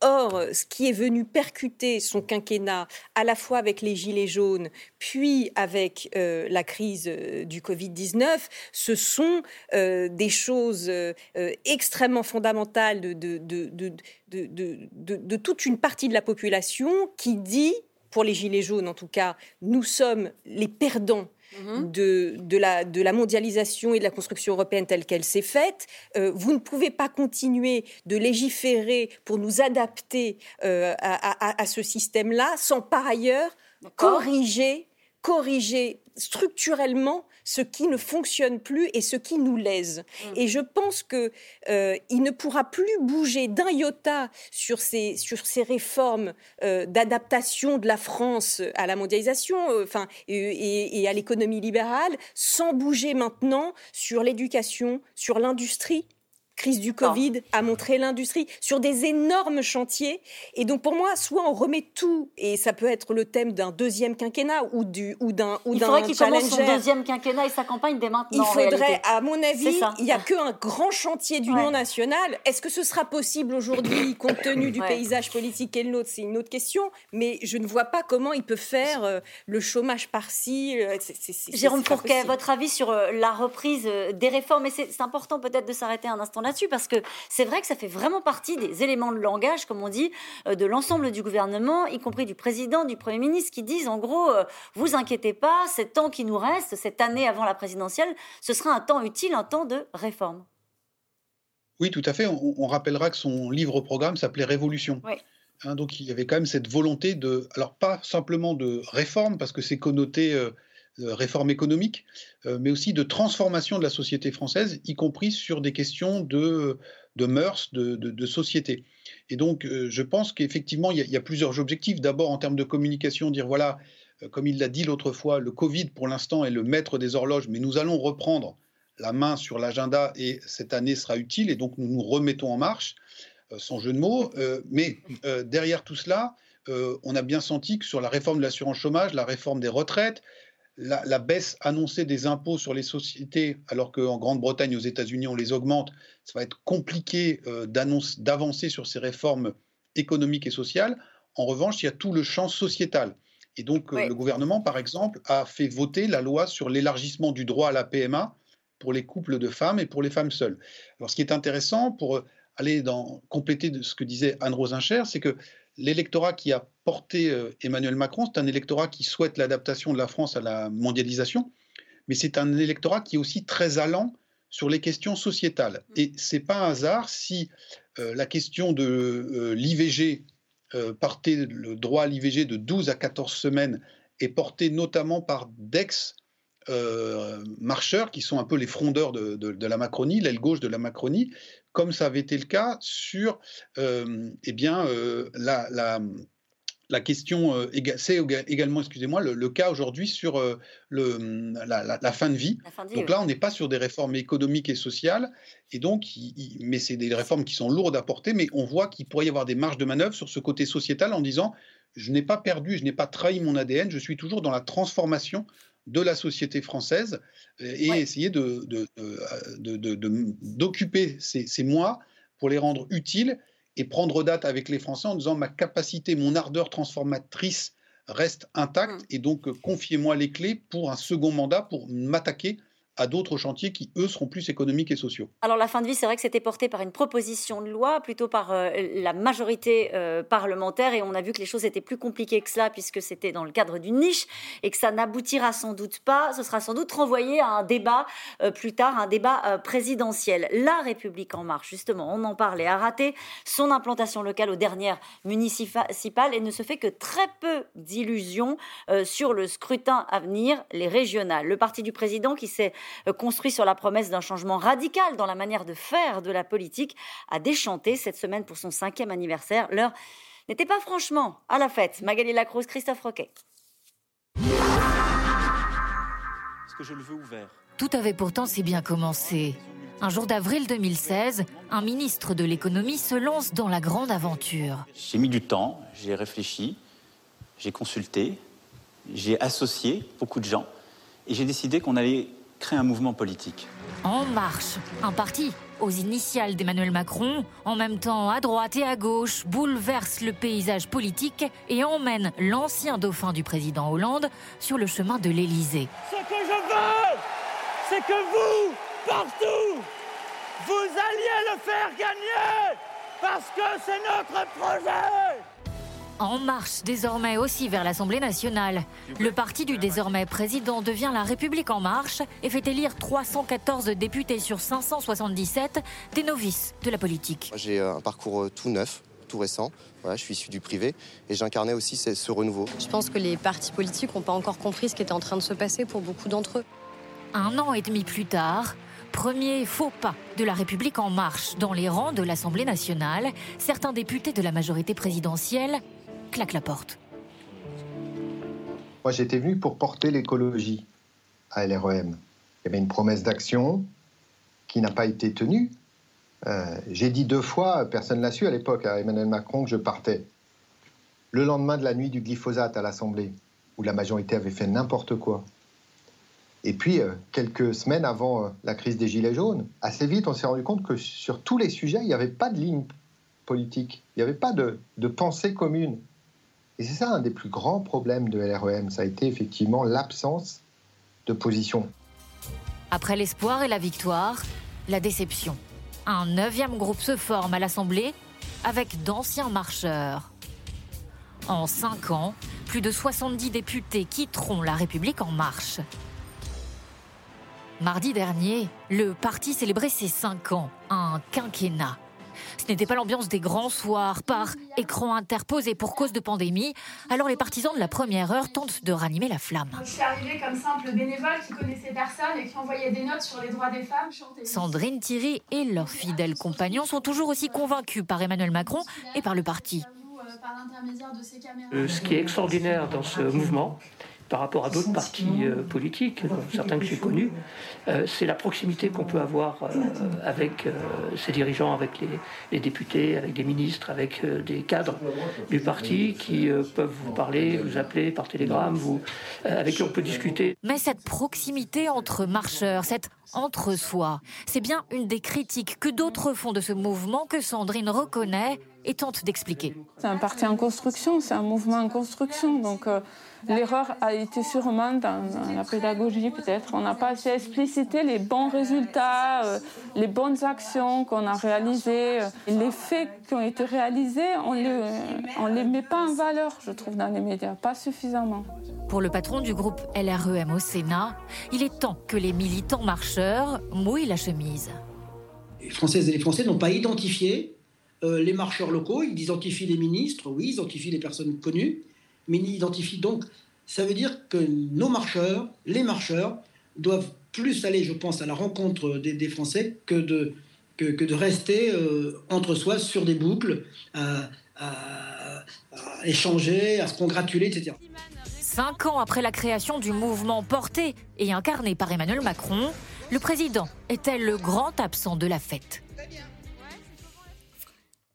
or, ce qui est venu percuter son quinquennat à la fois avec les gilets jaunes, puis avec la crise euh, du Covid-19, ce sont euh, des choses euh, extrêmement fondamentales de, de, toute une partie de la population qui dit, pour les Gilets jaunes en tout cas, nous sommes les perdants mhm. De, de, la, de la mondialisation et de la construction européenne telle qu'elle s'est faite. vous ne pouvez pas continuer de légiférer pour nous adapter à, à, ce système-là sans par ailleurs corriger corriger structurellement ce qui ne fonctionne plus et ce qui nous lèse. Mm. Et je pense que euh, il ne pourra plus bouger d'un iota sur ces sur ces réformes euh, d'adaptation de la France à la mondialisation, euh, enfin et, et à l'économie libérale, sans bouger maintenant sur l'éducation, sur l'industrie crise du Covid a montré l'industrie sur des énormes chantiers. Et donc pour moi, soit on remet tout, et ça peut être le thème d'un deuxième quinquennat ou du ou d'un ou Il faudrait qu'il commence son deuxième quinquennat et sa campagne dès maintenant. Il faudrait, à mon avis, il n'y a qu'un grand chantier d'union nationale. Est-ce que ce sera possible aujourd'hui, [COUGHS] compte tenu du paysage politique et le nôtre? C'est une autre question. Mais je ne vois pas comment il peut faire euh, le chômage par-ci. Euh, Jérôme Fourquet, votre avis sur euh, la reprise des réformes? Et c'est important peut-être de s'arrêter un instant là-dessus parce que c'est vrai que ça fait vraiment partie des éléments de langage, comme on dit, euh, de l'ensemble du gouvernement, y compris du président, du Premier ministre, qui disent en gros, euh, vous inquiétez pas, ce temps qui nous reste, cette année avant la présidentielle, ce sera un temps utile, un temps de réforme. Oui, tout à fait. On, rappellera que son livre-programme s'appelait Révolution. Hein, donc il y avait quand même cette volonté de, alors pas simplement de réforme, parce que c'est connoté euh, réforme économique, euh, mais aussi de transformation de la société française, y compris sur des questions de, de mœurs, de, de, société. Et donc, euh, je pense qu'effectivement, il, y, a plusieurs objectifs. D'abord, en termes de communication, dire voilà, euh, comme il l'a dit l'autre fois, le Covid, pour l'instant, est le maître des horloges, mais nous allons reprendre la main sur l'agenda et cette année sera utile, et donc nous nous remettons en marche, sans jeu de mots. mais derrière tout cela, on a bien senti que sur la réforme de l'assurance chômage, la réforme des retraites, la, baisse annoncée des impôts sur les sociétés, alors qu'en Grande-Bretagne, aux États-Unis, on les augmente, ça va être compliqué euh, d'avancer sur ces réformes économiques et sociales. En revanche, il y a tout le champ sociétal. Et donc, euh, le gouvernement, par exemple, a fait voter la loi sur l'élargissement du droit à la PMA pour les couples de femmes et pour les femmes seules. Alors, ce qui est intéressant, pour euh, aller dans, compléter de ce que disait Anne-Rose c'est que l'électorat qui a porté euh, Emmanuel Macron, c'est un électorat qui souhaite l'adaptation de la France à la mondialisation, mais c'est un électorat qui est aussi très allant sur les questions sociétales. Mm. Et c'est pas un hasard si euh, la question de euh, l'IVG, partait le droit à l'IVG de 12 à 14 semaines, est porté notamment par d'ex marcheurs qui sont un peu les frondeurs de la Macronie, l'aile gauche de la Macronie, comme ça avait été le cas sur euh, eh bien, euh, la, la, question, euh, c'est également, excusez-moi, le, cas aujourd'hui sur le, la, fin de vie. donc là, on n'est pas sur des réformes économiques et sociales, et donc, mais c'est des réformes qui sont lourdes à porter, mais on voit qu'il pourrait y avoir des marges de manœuvre sur ce côté sociétal en disant, je n'ai pas perdu, je n'ai pas trahi mon ADN, je suis toujours dans la transformation de la société française euh, et essayer d'occuper de, de, ces, ces, mois pour les rendre utiles et prendre date avec les Français en disant ma capacité, mon ardeur transformatrice reste intacte mmh. et donc euh, confiez-moi les clés pour un second mandat pour m'attaquer à d'autres chantiers qui, eux, seront plus économiques et sociaux. Alors la fin de vie, c'est vrai que c'était porté par une proposition de loi, plutôt par euh, la majorité euh, parlementaire, et on a vu que les choses étaient plus compliquées que cela, puisque c'était dans le cadre d'une niche, et que ça n'aboutira sans doute pas, ce sera sans doute renvoyé à un débat euh, plus tard, un débat présidentiel. La République en marche, justement, on en parlait, a raté son implantation locale aux dernières municipales et ne se fait que très peu d'illusions sur le scrutin à venir, les régionales. Le parti du président qui s'est construit sur la promesse d'un changement radical dans la manière de faire de la politique, a déchanté cette semaine pour son cinquième anniversaire. L'heure n'était pas franchement à la fête. Magali Lacroze, Christophe Roquet. Est-ce que je le veux ouvert? Tout avait pourtant si bien commencé. Un jour d'avril 2016, un ministre de l'économie se lance dans la grande aventure. J'ai mis du temps, j'ai réfléchi, j'ai consulté, j'ai associé beaucoup de gens et j'ai décidé qu'on allait créer un mouvement politique. En marche, un parti aux initiales d'Emmanuel Macron, en même temps à droite et à gauche, bouleverse le paysage politique et emmène l'ancien dauphin du président Hollande sur le chemin de l'Élysée. Ce que je veux, c'est que vous, partout, vous alliez le faire gagner, parce que c'est notre projet. En marche désormais aussi vers l'Assemblée nationale. Le parti du désormais président devient La République en marche et fait élire 314 députés sur 577 des novices de la politique. J'ai un parcours euh, tout neuf, tout récent. je suis issu du privé et j'incarnais aussi ce renouveau. Je pense que les partis politiques n'ont pas encore compris ce qui était en train de se passer pour beaucoup d'entre eux. Un an et demi plus tard, premier faux pas de la République en marche dans les rangs de l'Assemblée nationale, certains députés de la majorité présidentielle claque la porte. Moi, j'étais venu pour porter l'écologie à LREM. Il y avait une promesse d'action qui n'a pas été tenue. Euh, j'ai dit deux fois, personne ne l'a su à l'époque, à Emmanuel Macron, que je partais. Le lendemain de la nuit du glyphosate à l'Assemblée, où la majorité avait fait n'importe quoi. Et puis, euh, quelques semaines avant euh, la crise des Gilets jaunes, assez vite, on s'est rendu compte que sur tous les sujets, il n'y avait pas de ligne politique, il n'y avait pas de pensée commune. Et c'est ça un des plus grands problèmes de LREM, ça a été effectivement l'absence de position. Après l'espoir et la victoire, la déception. Un neuvième groupe se forme à l'Assemblée avec d'anciens marcheurs. En cinq ans, plus de 70 députés quitteront la République en marche. Mardi dernier, le parti célébrait ses cinq ans, un quinquennat. Ce n'était pas l'ambiance des grands soirs par écran interposé pour cause de pandémie. Alors les partisans de la première heure tentent de ranimer la flamme. Je suis arrivée comme simple bénévole qui connaissait personne et qui envoyait des notes sur les droits des femmes. Sandrine Thierry et leurs fidèles compagnons sont toujours aussi convaincus par Emmanuel Macron et par le parti. Euh, ce qui est extraordinaire dans ce mouvement, par rapport à d'autres partis euh, politiques, certains que j'ai connus, euh, c'est la proximité qu'on peut avoir euh, avec ces dirigeants, avec les, députés, avec des ministres, avec des cadres du parti qui peuvent vous parler, vous appeler par télégramme, vous, avec qui on peut discuter. Mais cette proximité entre marcheurs, cette entre-soi, c'est bien une des critiques que d'autres font de ce mouvement que Sandrine reconnaît et tente d'expliquer. C'est un parti en construction, c'est un mouvement en construction, donc L'erreur a été sûrement dans, la pédagogie, peut-être. On n'a pas assez explicité les bons résultats, euh, les bonnes actions qu'on a réalisées. Les faits qui ont été réalisés, on ne les met pas en valeur, je trouve, dans les médias, pas suffisamment. Pour le patron du groupe LREM au Sénat, il est temps que les militants marcheurs mouillent la chemise. Les Françaises et les Français n'ont pas identifié euh, les marcheurs locaux, ils identifient les ministres, oui, ils identifient les personnes connues, mais identifie donc. Ça veut dire que nos marcheurs, les marcheurs, doivent plus aller, je pense, à la rencontre des, Français que de, que, de rester euh, entre soi sur des boucles, à, échanger, à se congratuler, etc. Cinq ans après la création du mouvement porté et incarné par Emmanuel Macron, le président était le grand absent de la fête?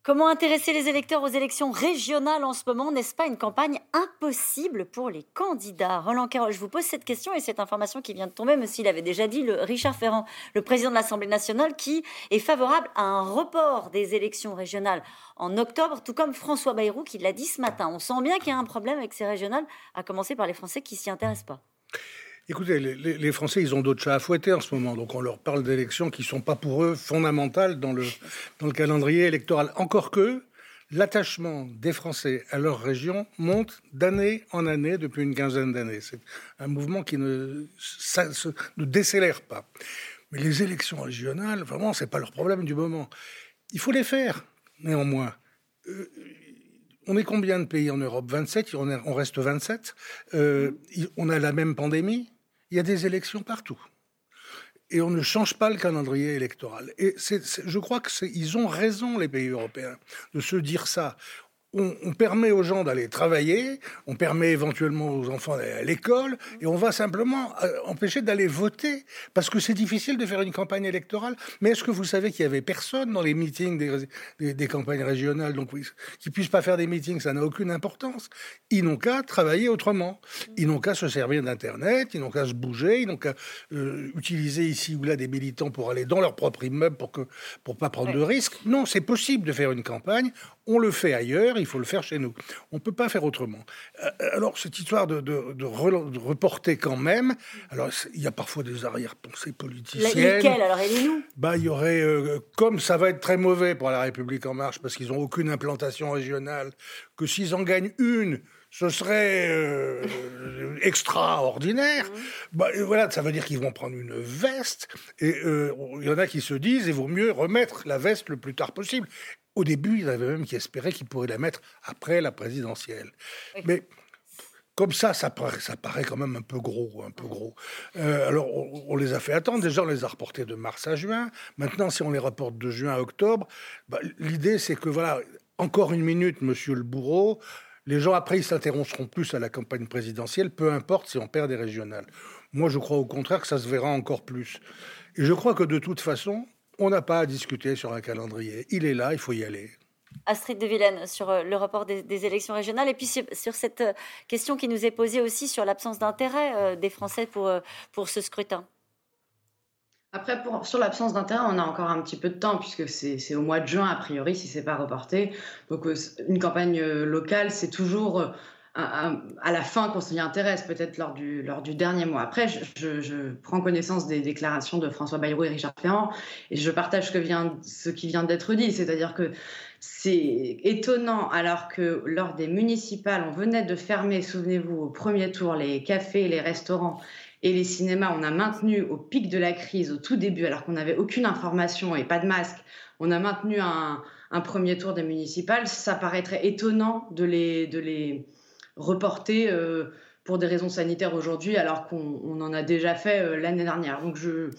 Comment intéresser les électeurs aux élections régionales en ce moment? N'est-ce pas une campagne impossible pour les candidats? Roland Carroll, je vous pose cette question et cette information qui vient de tomber, mais s'il avait déjà dit, le Richard Ferrand, le président de l'Assemblée nationale, qui est favorable à un report des élections régionales en octobre, tout comme François Bayrou qui l'a dit ce matin. On sent bien qu'il y a un problème avec ces régionales, à commencer par les Français qui s'y intéressent pas. Écoutez, les, Français, ils ont d'autres chats à fouetter en ce moment. Donc on leur parle d'élections qui ne sont pas pour eux fondamentales dans le, calendrier électoral. Encore que l'attachement des Français à leur région monte d'année en année depuis une quinzaine d'années. C'est un mouvement qui ne, ne décélère pas. Mais les élections régionales, vraiment, ce n'est pas leur problème du moment. Il faut les faire, néanmoins. Euh, on est combien de pays en Europe? 27, on, on reste 27. Euh, on a la même pandémie? Il y a des élections partout. Et on ne change pas le calendrier électoral. Et je crois qu'ils ont raison, les pays européens, de se dire ça on, permet aux gens d'aller travailler, on permet éventuellement aux enfants d'aller à l'école, et on va simplement euh, empêcher d'aller voter, parce que c'est difficile de faire une campagne électorale. Mais est-ce que vous savez qu'il y avait personne dans les meetings des, campagnes régionales, donc qui puissent pas faire des meetings, ça n'a aucune importance. Ils n'ont qu'à travailler autrement. Ils n'ont qu'à se servir d'Internet, ils n'ont qu'à se bouger, ils n'ont qu'à euh, utiliser ici ou là des militants pour aller dans leur propre immeuble pour que pour pas prendre de risques. Non, c'est possible de faire une campagne. On le fait ailleurs, il faut le faire chez nous. On ne peut pas faire autrement. Euh, alors, cette histoire de, reporter quand même, alors il y a parfois des arrière-pensées politiciennes. Lesquelles Alors, nous bah, Il y aurait, euh, comme ça va être très mauvais pour la République En Marche, parce qu'ils n'ont aucune implantation régionale, que s'ils en gagnent une, ce serait euh, extraordinaire. Mmh. Bah, voilà, ça veut dire qu'ils vont prendre une veste. Et il y en a qui se disent, il vaut mieux remettre la veste le plus tard possible. Au début, il y avait même qui espéraient qu'ils pourraient la mettre après la présidentielle. Mais comme ça, ça paraît, ça paraît quand même un peu gros, un peu gros. Euh, alors, on, les a fait attendre. Déjà, on les a reportés de mars à juin. Maintenant, si on les reporte de juin à octobre, bah, l'idée, c'est que voilà, encore une minute, Monsieur le Bourreau. Les gens après, ils s'interrompront plus à la campagne présidentielle, peu importe si on perd des régionales. Moi, je crois au contraire que ça se verra encore plus. Et je crois que de toute façon, on n'a pas à discuter sur un calendrier. Il est là, il faut y aller. Astrid de Villene, sur euh, le rapport des, élections régionales, et puis sur, cette euh, question qui nous est posée aussi sur l'absence d'intérêt euh, des Français pour, pour ce scrutin. Après, pour, sur l'absence d'intérêt, on a encore un petit peu de temps, puisque c'est au mois de juin, a priori, si ce n'est pas reporté. Donc, une campagne locale, c'est toujours à, la fin qu'on s'y intéresse, peut-être lors du, lors du dernier mois. Après, je, prends connaissance des déclarations de François Bayrou et Richard Ferrand, et je partage ce, qui vient d'être dit, c'est-à-dire que c'est étonnant, alors que lors des municipales, on venait de fermer, souvenez-vous, au premier tour, les cafés, les restaurants et les cinémas, on a maintenu au pic de la crise, au tout début, alors qu'on n'avait aucune information et pas de masque, on a maintenu un, un premier tour des municipales, ça paraîtrait étonnant de les, de les, reporté euh, pour des raisons sanitaires aujourd'hui, alors qu'on en a déjà fait euh, l'année dernière. Donc je,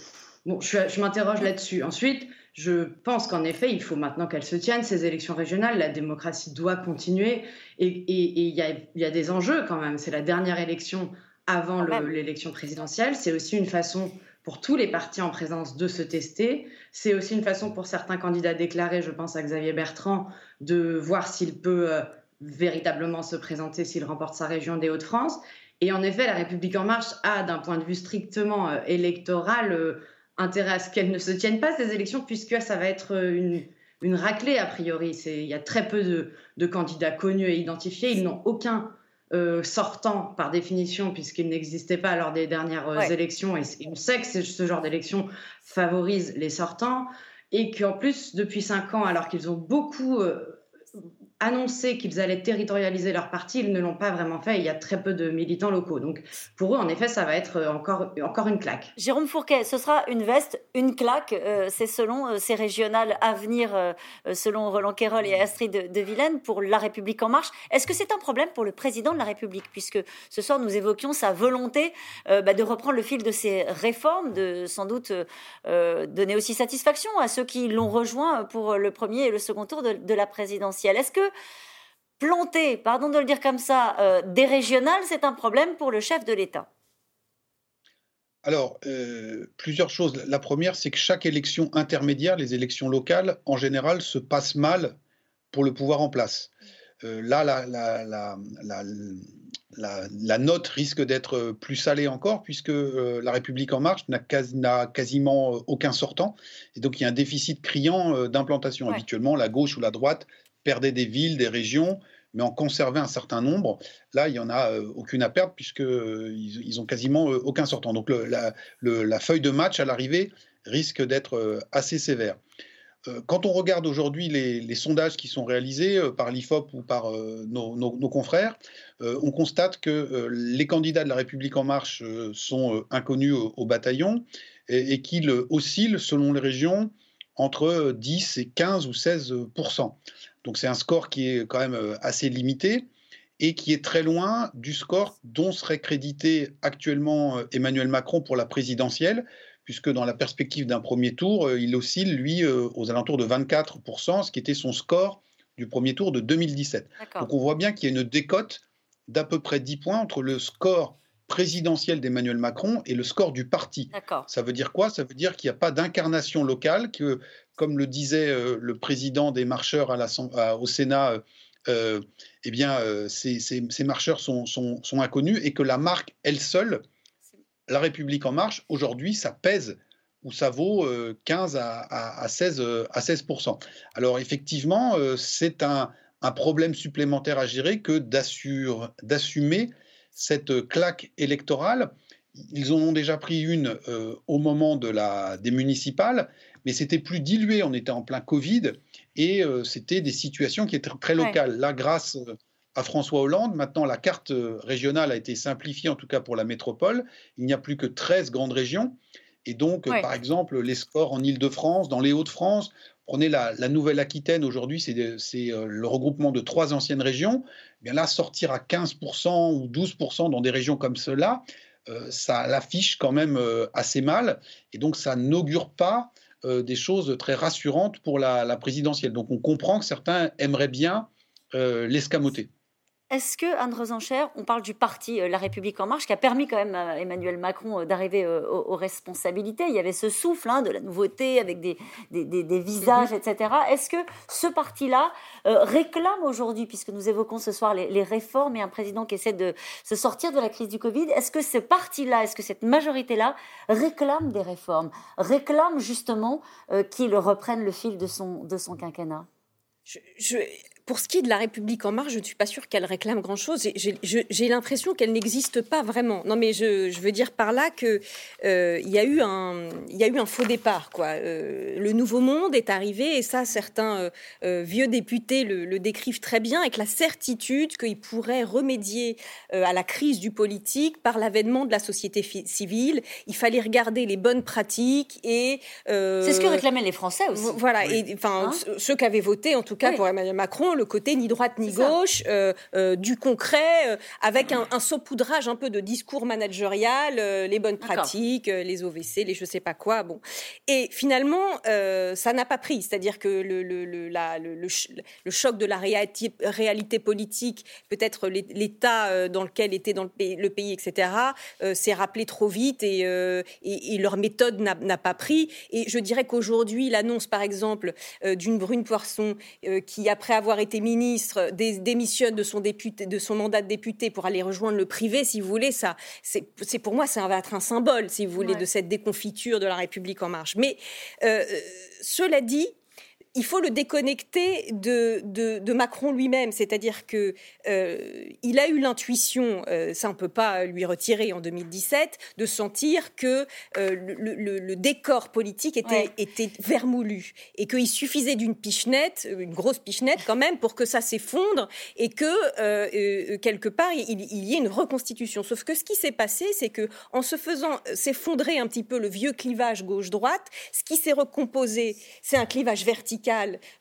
bon, je, m'interroge là-dessus. Ensuite, je pense qu'en effet, il faut maintenant qu'elles se tiennent, ces élections régionales. La démocratie doit continuer. Et il y, a, y, a, des enjeux quand même. C'est la dernière élection avant l'élection présidentielle. C'est aussi une façon pour tous les partis en présence de se tester. C'est aussi une façon pour certains candidats déclarés, je pense à Xavier Bertrand, de voir s'il peut euh, véritablement se présenter s'il remporte sa région des Hauts-de-France. Et en effet, la République en marche a, d'un point de vue strictement euh, électoral, euh, intérêt à ce qu'elles ne se tiennent pas, ces élections, puisque ça va être euh, une, raclée, a priori. Il y a très peu de, candidats connus et identifiés. Ils n'ont aucun sortant, par définition, puisqu'ils n'existaient pas lors des dernières élections. Et, on sait que ce genre d'élection favorise les sortants. Et qu'en plus, depuis cinq ans, alors qu'ils ont beaucoup annoncé qu'ils allaient territorialiser leur parti, ils ne l'ont pas vraiment fait. Il y a très peu de militants locaux. Donc pour eux, en effet, ça va être euh, encore, encore une claque. Jérôme Fourquet, ce sera une veste, une claque. Euh, c'est selon euh, ces régionales à venir, selon Roland Quérol et Astrid de, de Villene, pour La République En Marche. Est-ce que c'est un problème pour le président de la République Puisque ce soir, nous évoquions sa volonté bah, de reprendre le fil de ses réformes, de sans doute donner aussi satisfaction à ceux qui l'ont rejoint pour le premier et le second tour de, de la présidentielle. Est-ce que planter, pardon de le dire comme ça, euh, des régionales, c'est un problème pour le chef de l'État alors, euh, plusieurs choses. La première, c'est que chaque élection intermédiaire, les élections locales, en général, se passent mal pour le pouvoir en place. Euh, là, la, la, note risque d'être plus salée encore, puisque la République en marche n'a quasiment aucun sortant. Et donc, il y a un déficit criant d'implantation. Habituellement, la gauche ou la droite perdait des villes, des régions, mais en conserver un certain nombre. Là, il n'y en a aucune à perdre puisqu'ils ils ont quasiment aucun sortant. Donc la, feuille de match à l'arrivée risque d'être assez sévère. Quand on regarde aujourd'hui les, sondages qui sont réalisés par l'IFOP ou par nos, confrères, on constate que les candidats de la République en marche sont inconnus au, bataillon et qu'ils oscillent selon les régions entre 10 et 15 ou 16 Donc c'est un score qui est quand même euh, assez limité et qui est très loin du score dont serait crédité actuellement euh, Emmanuel Macron pour la présidentielle, puisque dans la perspective d'un premier tour, euh, il oscille, lui, aux alentours de 24%, ce qui était son score du premier tour de 2017. Donc on voit bien qu'il y a une décote d'à peu près 10 points entre le score présidentielle d'Emmanuel Macron et le score du parti. Ça veut dire quoi? Ça veut dire qu'il n'y a pas d'incarnation locale, que, comme le disait euh, le président des marcheurs à au Sénat, euh, euh, eh bien, ces, marcheurs sont, inconnus et que la marque, elle seule, La République en marche, aujourd'hui, ça pèse ou ça vaut 15 à, à, 16, à 16 Alors, effectivement, c'est un, problème supplémentaire à gérer que d'assumer cette claque électorale. Ils en ont déjà pris une au moment des municipales, mais c'était plus dilué. On était en plein Covid et euh, c'était des situations qui étaient très locales. Là, grâce euh, à François Hollande, maintenant la carte régionale a été simplifiée, en tout cas pour la métropole. Il n'y a plus que 13 grandes régions. Et donc, par exemple, les scores en Ile-de-France, dans les Hauts-de-France, prenez la, Nouvelle-Aquitaine aujourd'hui, c'est le regroupement de trois anciennes régions. Eh bien là, sortir à 15% ou 12% dans des régions comme cela, euh, ça l'affiche quand même euh, assez mal. Et donc, ça n'augure pas euh, des choses très rassurantes pour la, présidentielle. Donc, on comprend que certains aimeraient bien l'escamoter. Est-ce que, Anne Rosencher, on parle du parti euh, La République En Marche, qui a permis quand même à Emmanuel Macron euh, d'arriver euh, aux, responsabilités? Il y avait ce souffle hein, de la nouveauté avec des, des, visages, etc. Est-ce que ce parti-là réclame aujourd'hui, puisque nous évoquons ce soir les, réformes et un président qui essaie de se sortir de la crise du Covid, est-ce que ce parti-là, est-ce que cette majorité-là réclame des réformes, réclame justement qu'il reprenne le fil de son, de son quinquennat? Je, pour ce qui est de la République en marche, je ne suis pas sûre qu'elle réclame grand-chose. J'ai l'impression qu'elle n'existe pas vraiment. Non, mais je, veux dire par là qu'il euh, y, a eu un, y a eu un faux départ. Quoi. Euh, le nouveau monde est arrivé, et ça, certains euh, vieux députés le, décrivent très bien, avec la certitude qu'ils pourraient remédier à la crise du politique par l'avènement de la société civile. Il fallait regarder les bonnes pratiques et... C'est ce que réclamaient les Français aussi. Voilà, et enfin, hein ceux qui avaient voté, en tout cas pour Emmanuel Macron, le côté ni droite ni gauche, euh, euh, du concret, euh, avec un, saupoudrage un peu de discours managérial, les bonnes pratiques, les OVC, les je sais pas quoi. Bon, et finalement, ça n'a pas pris. C'est-à-dire que le, le, le, la, le, choc de la réalité, réalité politique, peut-être l'état dans lequel était dans le pays, le pays etc., s'est rappelé trop vite et, et, et leur méthode n'a pas pris. Et je dirais qu'aujourd'hui, l'annonce, par exemple, d'une Brune Poisson qui, après avoir été été ministre, démissionne de son, député, de son mandat de député pour aller rejoindre le privé, si vous voulez, ça, c'est pour moi, ça va être un symbole, si vous voulez, de cette déconfiture de la République en marche. Mais euh, cela dit, il faut le déconnecter de, de, Macron lui-même, c'est-à-dire que euh, il a eu l'intuition, euh, ça on peut pas lui retirer en 2017, de sentir que euh, le, décor politique était, était vermoulu et qu'il suffisait d'une pichenette, une grosse pichenette quand même, pour que ça s'effondre et que quelque part il, y ait une reconstitution. Sauf que ce qui s'est passé, c'est que en se faisant s'effondrer un petit peu le vieux clivage gauche-droite, ce qui s'est recomposé, c'est un clivage vertical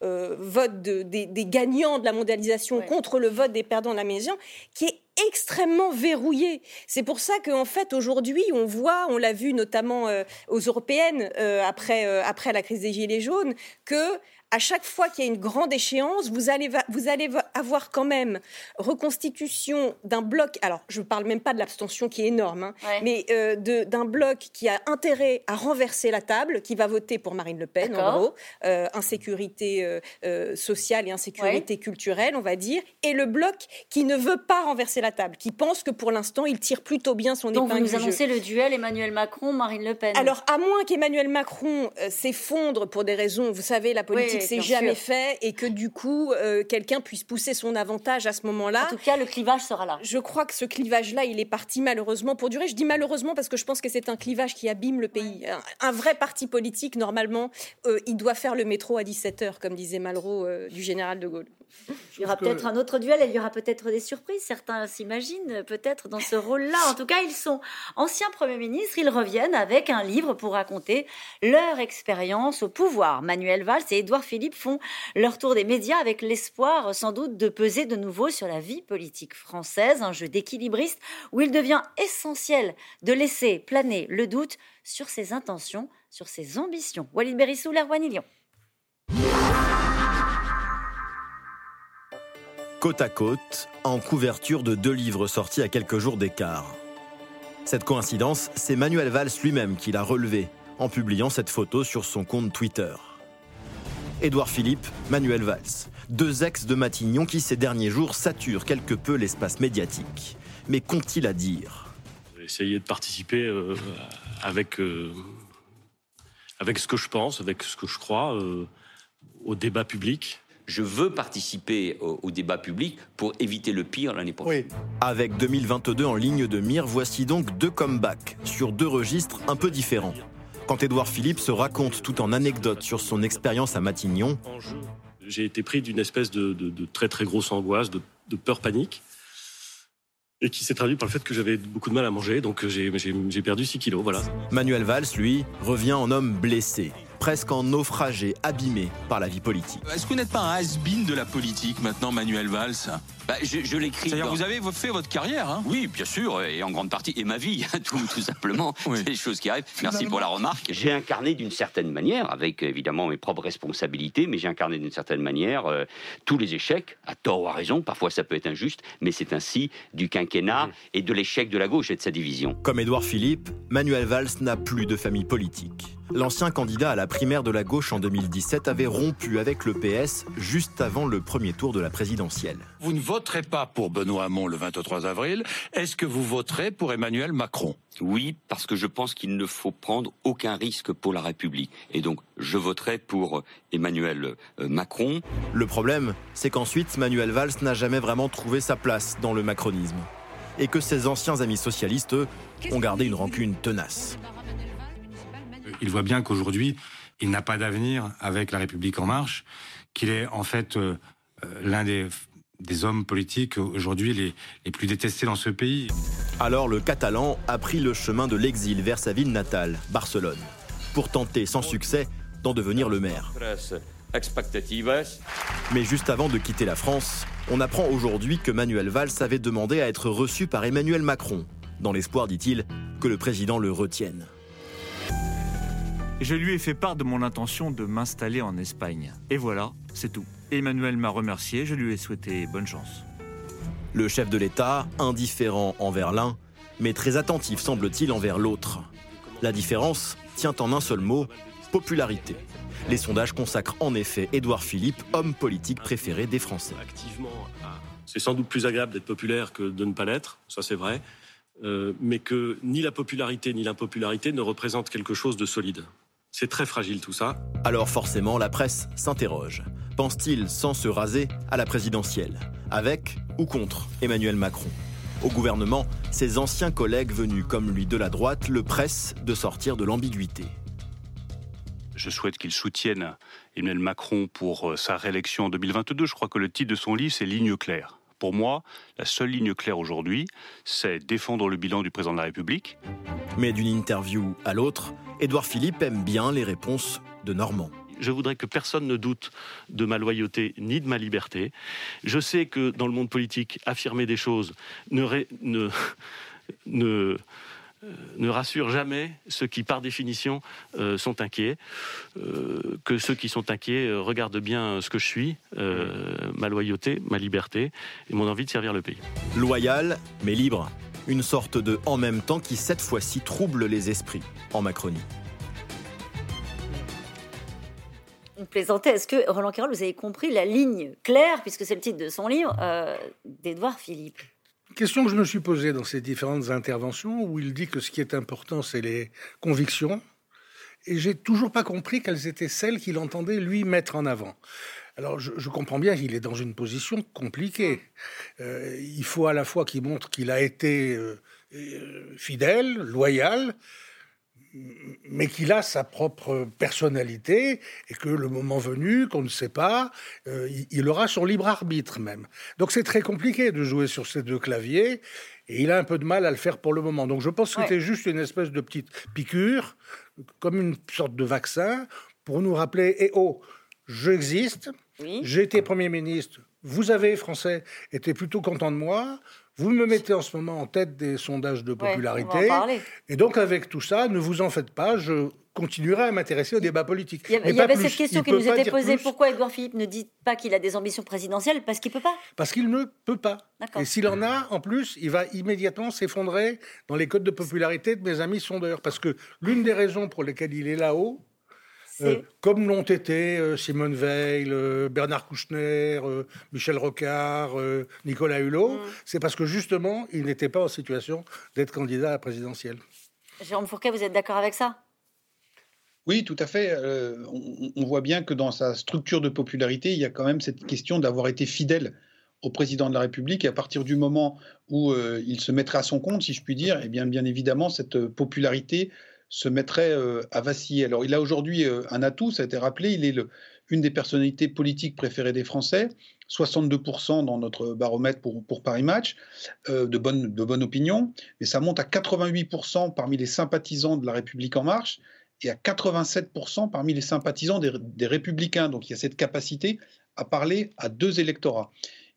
euh, vote des, gagnants de la mondialisation contre le vote des perdants de la maison, qui est extrêmement verrouillé. C'est pour ça qu'en fait aujourd'hui on voit, on l'a vu notamment euh, aux européennes euh, après après la crise des gilets jaunes, que à chaque fois qu'il y a une grande échéance, vous allez, vous allez avoir quand même reconstitution d'un bloc. Alors, je ne parle même pas de l'abstention qui est énorme, hein, mais euh, d'un bloc qui a intérêt à renverser la table, qui va voter pour Marine Le Pen, en gros, euh, insécurité euh, sociale et insécurité culturelle, on va dire, et le bloc qui ne veut pas renverser la table, qui pense que pour l'instant, il tire plutôt bien son Donc épingle vous nous annoncez le duel Emmanuel Macron-Marine Le Pen. Alors, à moins qu'Emmanuel Macron s'effondre pour des raisons, vous savez, la politique que c'est jamais fait et que du coup, euh, quelqu'un puisse pousser son avantage à ce moment-là. En tout cas, le clivage sera là. Je crois que ce clivage-là, il est parti malheureusement pour durer. Je dis malheureusement parce que je pense que c'est un clivage qui abîme le pays. Un, vrai parti politique, normalement, euh, il doit faire le métro à 17h, comme disait Malraux euh, du général de Gaulle. Il y aura peut-être un autre duel et il y aura peut-être des surprises. Certains s'imaginent peut-être dans ce rôle-là. En tout cas, ils sont anciens premiers ministres. Ils reviennent avec un livre pour raconter leur expérience au pouvoir. Manuel Valls et Édouard Philippe font leur tour des médias avec l'espoir sans doute de peser de nouveau sur la vie politique française. Un jeu d'équilibriste où il devient essentiel de laisser planer le doute sur ses intentions, sur ses ambitions. Walid Berissou, Lyon. côte à côte, en couverture de deux livres sortis à quelques jours d'écart. Cette coïncidence, c'est Manuel Valls lui-même qui l'a relevé en publiant cette photo sur son compte Twitter. Édouard Philippe, Manuel Valls, deux ex de Matignon qui ces derniers jours saturent quelque peu l'espace médiatique. Mais qu'ont-ils à dire? J'ai essayé de participer euh, avec, euh, avec ce que je pense, avec ce que je crois euh, au débat public je veux participer au, débat public pour éviter le pire l'année prochaine. Avec 2022 en ligne de mire, voici donc deux comebacks sur deux registres un peu différents. Quand Édouard Philippe se raconte tout en anecdote sur son expérience à Matignon. J'ai été pris d'une espèce de, très très grosse angoisse, de, peur panique et qui s'est traduit par le fait que j'avais beaucoup de mal à manger, donc j'ai perdu 6 kilos, voilà. Manuel Valls, lui, revient en homme blessé presque en naufragé, abîmé par la vie politique. Est-ce que vous n'êtes pas un has-been de la politique maintenant, Manuel Valls? Bah, je, l'écris. C'est-à-dire vous avez fait votre carrière, hein Oui, bien sûr, et en grande partie, et ma vie, tout, tout simplement. C'est des choses qui arrivent. Merci pour la remarque. J'ai incarné d'une certaine manière, avec évidemment mes propres responsabilités, mais j'ai incarné d'une certaine manière euh, tous les échecs, à tort ou à raison. Parfois, ça peut être injuste, mais c'est ainsi du quinquennat et de l'échec de la gauche et de sa division. Comme Édouard Philippe, Manuel Valls n'a plus de famille politique. L'ancien candidat à la primaire de la gauche en 2017 avait rompu avec le PS juste avant le premier tour de la présidentielle. Vous ne voterez pas pour Benoît Hamon le 23 avril. Est-ce que vous voterez pour Emmanuel Macron? Oui, parce que je pense qu'il ne faut prendre aucun risque pour la République. Et donc, je voterai pour Emmanuel euh, Macron. Le problème, c'est qu'ensuite, Manuel Valls n'a jamais vraiment trouvé sa place dans le macronisme. Et que ses anciens amis socialistes, eux, ont gardé une rancune tenace il voit bien qu'aujourd'hui, il n'a pas d'avenir avec la République en marche, qu'il est en fait euh, euh, l'un des, hommes politiques aujourd'hui les, les plus détestés dans ce pays. Alors le Catalan a pris le chemin de l'exil vers sa ville natale, Barcelone, pour tenter sans succès d'en devenir le maire. Mais juste avant de quitter la France, on apprend aujourd'hui que Manuel Valls avait demandé à être reçu par Emmanuel Macron, dans l'espoir, dit-il, que le président le retienne. Je lui ai fait part de mon intention de m'installer en Espagne. Et voilà, c'est tout. Emmanuel m'a remercié, je lui ai souhaité bonne chance. Le chef de l'État, indifférent envers l'un, mais très attentif semble-t-il envers l'autre. La différence tient en un seul mot, popularité. Les sondages consacrent en effet Édouard Philippe, homme politique préféré des Français. C'est sans doute plus agréable d'être populaire que de ne pas l'être, ça c'est vrai, euh, mais que ni la popularité ni l'impopularité ne représentent quelque chose de solide. C'est très fragile tout ça. Alors forcément, la presse s'interroge. Pense-t-il, sans se raser, à la présidentielle? Avec ou contre Emmanuel Macron? Au gouvernement, ses anciens collègues venus comme lui de la droite le pressent de sortir de l'ambiguïté. Je souhaite qu'il soutienne Emmanuel Macron pour euh, sa réélection en 2022. Je crois que le titre de son livre, c'est Ligne claire. Pour moi, la seule ligne claire aujourd'hui, c'est défendre le bilan du président de la République. Mais d'une interview à l'autre, Édouard Philippe aime bien les réponses de Normand. Je voudrais que personne ne doute de ma loyauté ni de ma liberté. Je sais que dans le monde politique, affirmer des choses ne, ne, [LAUGHS] ne ne rassure jamais ceux qui, par définition, euh, sont inquiets. Euh, que ceux qui sont inquiets regardent bien ce que je suis, ma loyauté, ma liberté et mon envie de servir le pays. Loyal, mais libre. Une sorte de en même temps qui, cette fois-ci, trouble les esprits en Macronie. On plaisantait. Est-ce que, Roland Carroll, vous avez compris la ligne claire, puisque c'est le titre de son livre, d'Edouard Philippe? Question que je me suis posée dans ces différentes interventions, où il dit que ce qui est important, c'est les convictions, et j'ai toujours pas compris quelles étaient celles qu'il entendait lui mettre en avant. Alors je, comprends bien qu'il est dans une position compliquée. Euh, il faut à la fois qu'il montre qu'il a été euh, euh, fidèle, loyal, mais qu'il a sa propre personnalité et que le moment venu, qu'on ne sait pas, il, aura son libre arbitre même. Donc c'est très compliqué de jouer sur ces deux claviers et il a un peu de mal à le faire pour le moment. Donc je pense que c'était juste une espèce de petite piqûre, comme une sorte de vaccin, pour nous rappeler, eh oh, j'existe, j'ai été Premier ministre. Vous avez, Français, été plutôt content de moi. Vous me mettez en ce moment en tête des sondages de popularité. et donc, avec tout ça, ne vous en faites pas, je continuerai à m'intéresser au débat politique. Il y, avait cette question qui nous était posée pourquoi Edouard Philippe ne dit pas qu'il a des ambitions présidentielles? Parce qu'il peut pas. Parce qu'il ne peut pas. Et s'il en a, en plus, il va immédiatement s'effondrer dans les codes de popularité de mes amis sondeurs. Parce que l'une des raisons pour lesquelles il est là-haut, euh, comme l'ont été euh, Simone Veil, euh, Bernard Kouchner, Michel Rocard, Nicolas Hulot, mm. c'est parce que justement, il n'était pas en situation d'être candidat à la présidentielle. Jérôme Fourquet, vous êtes d'accord avec ça? Oui, tout à fait. on, voit bien que dans sa structure de popularité, il y a quand même cette question d'avoir été fidèle au président de la République. Et à partir du moment où il se mettrait à son compte, si je puis dire, eh bien, bien évidemment, cette popularité se mettrait euh, à vaciller. Alors, il a aujourd'hui euh, un atout, ça a été rappelé, il est le, une des personnalités politiques préférées des Français, 62% dans notre baromètre pour, Paris Match, euh, de, bonne, opinion, mais ça monte à 88% parmi les sympathisants de la République En Marche et à 87% parmi les sympathisants des, Républicains. Donc, il y a cette capacité à parler à deux électorats.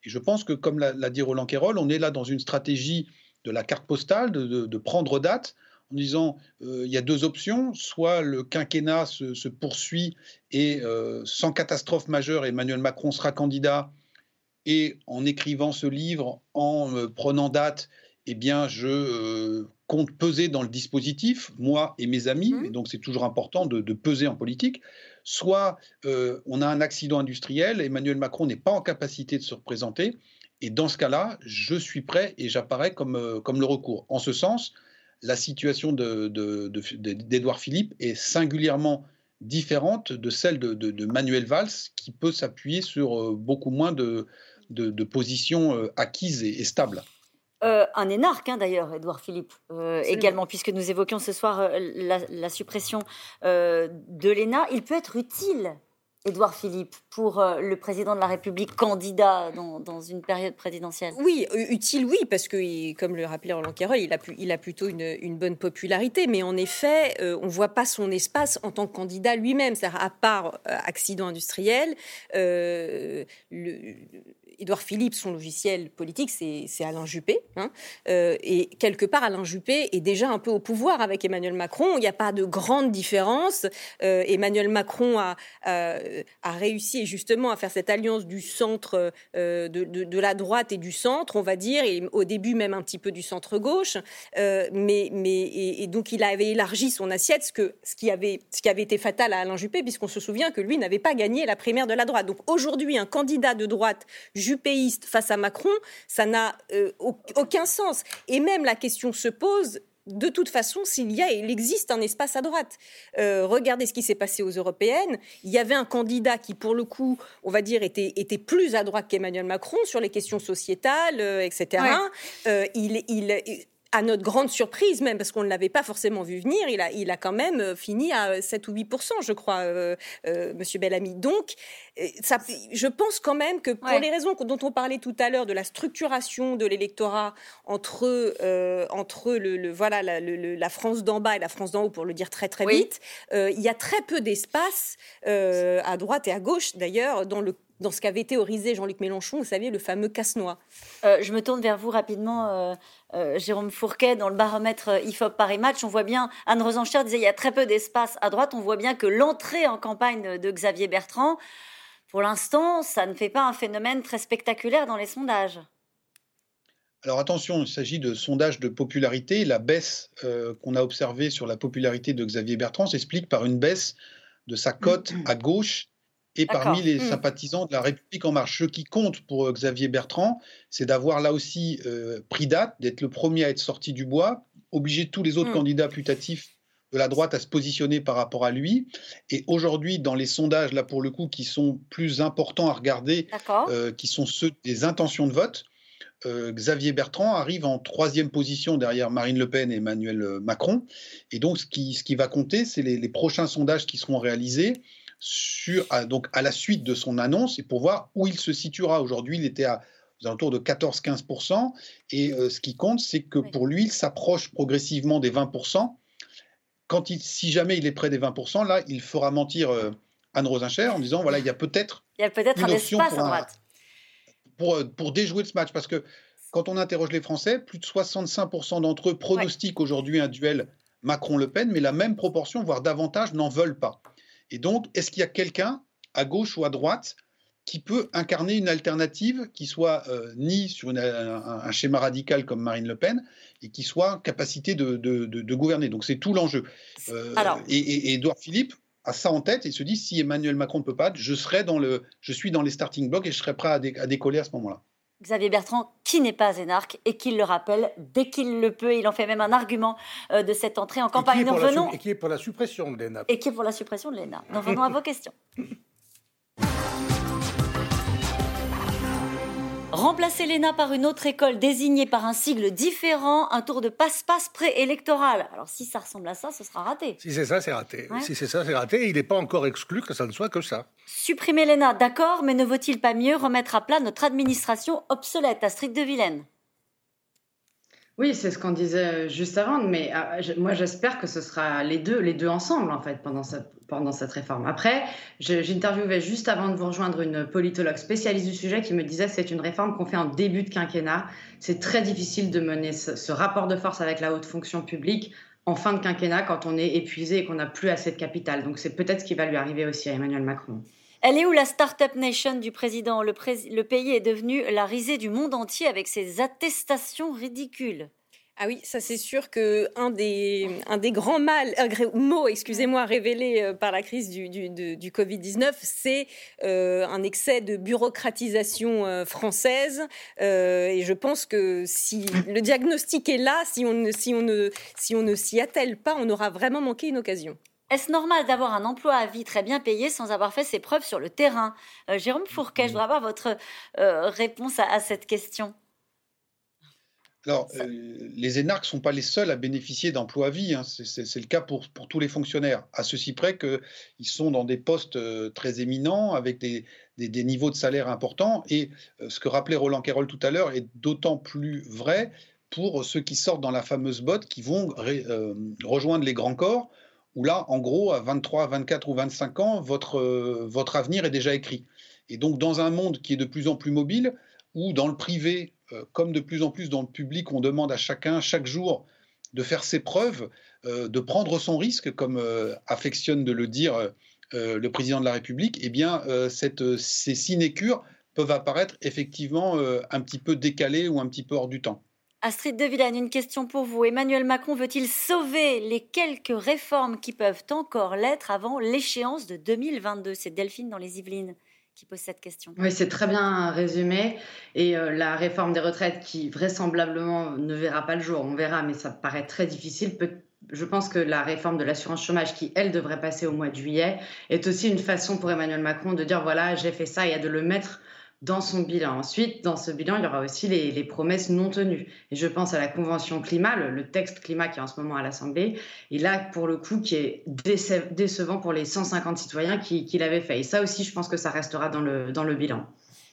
Et je pense que, comme l'a dit Roland Quérol, on est là dans une stratégie de la carte postale, de prendre date en disant euh, il y a deux options, soit le quinquennat se, poursuit et euh, sans catastrophe majeure, Emmanuel Macron sera candidat et en écrivant ce livre, en euh, prenant date, eh bien je compte peser dans le dispositif, moi et mes amis, mmh. et donc c'est toujours important de, de, peser en politique. Soit on a un accident industriel, Emmanuel Macron n'est pas en capacité de se représenter, et dans ce cas-là, je suis prêt et j'apparais comme, comme le recours. En ce sens, la situation d'Edouard de, Philippe est singulièrement différente de celle de, Manuel Valls, qui peut s'appuyer sur euh, beaucoup moins de, positions euh, acquises et, stables. Euh, un énarque, hein, d'ailleurs, Edouard Philippe, également, puisque nous évoquions ce soir la, suppression de l'ENA. Il peut être utile Édouard Philippe, pour euh, le président de la République candidat dans, une période présidentielle Oui, utile, oui, parce que, comme le rappelait Roland Quérol, il a, il a plutôt une, bonne popularité, mais en effet, euh, on ne voit pas son espace en tant que candidat lui-même. C'est-à-dire, à part euh, accident industriel, le, Édouard Philippe, son logiciel politique, c'est Alain Juppé. Hein. Euh, et quelque part, Alain Juppé est déjà un peu au pouvoir avec Emmanuel Macron. Il n'y a pas de grande différence. Euh, Emmanuel Macron a, réussi justement à faire cette alliance du centre, euh, de, la droite et du centre, on va dire, et au début même un petit peu du centre-gauche. mais, et, donc il avait élargi son assiette, ce qui avait été fatal à Alain Juppé, puisqu'on se souvient que lui n'avait pas gagné la primaire de la droite. Donc aujourd'hui, un candidat de droite jupéiste face à Macron, ça n'a euh, aucun sens. Et même la question se pose de toute façon, s'il y a, il existe un espace à droite. Euh, regardez ce qui s'est passé aux européennes. Il y avait un candidat qui, pour le coup, on va dire, était, était plus à droite qu'Emmanuel Macron sur les questions sociétales, euh, etc. il, il, à notre grande surprise, même parce qu'on ne l'avait pas forcément vu venir, il a, il a quand même euh, fini à 7 ou 8% je crois, euh, euh, Monsieur Bellamy. Donc, ça, je pense quand même que pour les raisons dont on parlait tout à l'heure de la structuration de l'électorat entre entre le, voilà la, France d'en bas et la France d'en haut, pour le dire très très vite, il y a très peu d'espace à droite et à gauche d'ailleurs dans le dans ce qu'avait théorisé Jean-Luc Mélenchon, vous savez, le fameux casse-noix. Euh, je me tourne vers vous rapidement, euh, euh, Jérôme Fourquet, dans le baromètre IFOP Paris Match, on voit bien, Anne Rosencher disait il y a très peu d'espace à droite, on voit bien que l'entrée en campagne de Xavier Bertrand, pour l'instant, ça ne fait pas un phénomène très spectaculaire dans les sondages. Alors attention, il s'agit de sondages de popularité. La baisse qu'on a observée sur la popularité de Xavier Bertrand s'explique par une baisse de sa cote à gauche et parmi les mmh. sympathisants de la République en marche. Ce qui compte pour euh, Xavier Bertrand, c'est d'avoir là aussi euh, pris date, d'être le premier à être sorti du bois, obliger tous les autres mmh. candidats putatifs de la droite à se positionner par rapport à lui. Et aujourd'hui, dans les sondages, là pour le coup, qui sont plus importants à regarder, euh, qui sont ceux des intentions de vote, euh, Xavier Bertrand arrive en troisième position derrière Marine Le Pen et Emmanuel Macron. Et donc, ce qui, ce qui va compter, c'est les, prochains sondages qui seront réalisés sur, à, donc à la suite de son annonce et pour voir où il se situera. Aujourd'hui, il était à aux alentours de 14-15%. Et ce qui compte, c'est que pour lui, il s'approche progressivement des 20% quand il, si jamais il est près des 20%, là, il fera mentir euh, Anne Rosincher en disant voilà, il y a peut-être. Il y a peut-être un espace à droite. Pour, euh, pour déjouer ce match. Parce que quand on interroge les Français, plus de 65% d'entre eux pronostiquent aujourd'hui un duel Macron-Le Pen, mais la même proportion, voire davantage, n'en veulent pas. Et donc, est-ce qu'il y a quelqu'un, à gauche ou à droite, qui peut incarner une alternative qui soit euh, ni sur un, schéma radical comme Marine Le Pen et qui soit capacité de, de, gouverner? Donc c'est tout l'enjeu. Euh, et, Edouard Philippe a ça en tête et se dit si Emmanuel Macron ne peut pas, je serai dans le, je suis dans les starting blocks et je serai prêt à, décoller à ce moment-là. Xavier Bertrand, qui n'est pas énarque et qui le rappelle dès qu'il le peut. Il en fait même un argument euh, de cette entrée en campagne. Et qui est pour la suppression de l'ENA. Et qui est pour la suppression de l'ENA. Nous venons à vos questions. [LAUGHS] Remplacer l'ENA par une autre école désignée par un sigle différent, un tour de passe-passe préélectoral. Alors si ça ressemble à ça, ce sera raté. Si c'est ça, c'est raté. Si c'est ça, c'est raté. Il n'est pas encore exclu que ça ne soit que ça. Supprimer l'ENA, d'accord, mais ne vaut-il pas mieux remettre à plat notre administration obsolète, Astrid de Vilaine? Oui, c'est ce qu'on disait juste avant, mais ah, moi j'espère que ce sera les deux, les deux ensemble en fait pendant cette, pendant cette réforme. Après, j'interviewais juste avant de vous rejoindre une politologue spécialiste du sujet qui me disait que c'est une réforme qu'on fait en début de quinquennat. C'est très difficile de mener ce, rapport de force avec la haute fonction publique en fin de quinquennat quand on est épuisé et qu'on n'a plus assez de capital. Donc c'est peut-être ce qui va lui arriver aussi à Emmanuel Macron. Elle est où la Startup Nation du président? Le, pays est devenu la risée du monde entier avec ses attestations ridicules. Ah oui, ça c'est sûr que un des, un des grands mal, mots, excusez-moi, révélés euh, par la crise du, du, du Covid-19, c'est euh, un excès de bureaucratisation euh, française. et je pense que si le diagnostic est là, si on si on ne s'y attelle pas, on aura vraiment manqué une occasion. Est-ce normal d'avoir un emploi à vie très bien payé sans avoir fait ses preuves sur le terrain Jérôme Fourquet, je voudrais avoir votre réponse à cette question. Alors, euh, les énarques ne sont pas les seuls à bénéficier d'emplois à vie. Hein. C'est le cas pour, pour, tous les fonctionnaires, à ceci près qu'ils sont dans des postes euh, très éminents, avec des, des, niveaux de salaire importants. Et euh, ce que rappelait Roland Carroll tout à l'heure est d'autant plus vrai pour ceux qui sortent dans la fameuse botte, qui vont rejoindre les grands corps, où là, en gros, à 23, 24 ou 25 ans, votre, votre avenir est déjà écrit. Et donc, dans un monde qui est de plus en plus mobile, où dans le privé, euh, comme de plus en plus dans le public, on demande à chacun, chaque jour, de faire ses preuves, euh, de prendre son risque, comme euh, affectionne de le dire le président de la République, eh bien, ces sinécures peuvent apparaître effectivement un petit peu décalées ou un petit peu hors du temps. Astrid de Villane, une question pour vous. Emmanuel Macron veut-il sauver les quelques réformes qui peuvent encore l'être avant l'échéance de 2022 C'est Delphine dans les Yvelines qui pose cette question. Oui, c'est très bien résumé. Et euh, la réforme des retraites qui vraisemblablement ne verra pas le jour, on verra, mais ça paraît très difficile. je pense que la réforme de l'assurance chômage, qui elle devrait passer au mois de juillet, est aussi une façon pour Emmanuel Macron de dire voilà, j'ai fait ça et de le mettre dans son bilan. Ensuite, dans ce bilan, il y aura aussi les, promesses non tenues. Et je pense à la Convention climat, le, texte climat qui est en ce moment à l'Assemblée, et là, pour le coup, qui est décevant pour les 150 citoyens qui, l'avaient fait. Et ça aussi, je pense que ça restera dans le, dans le bilan.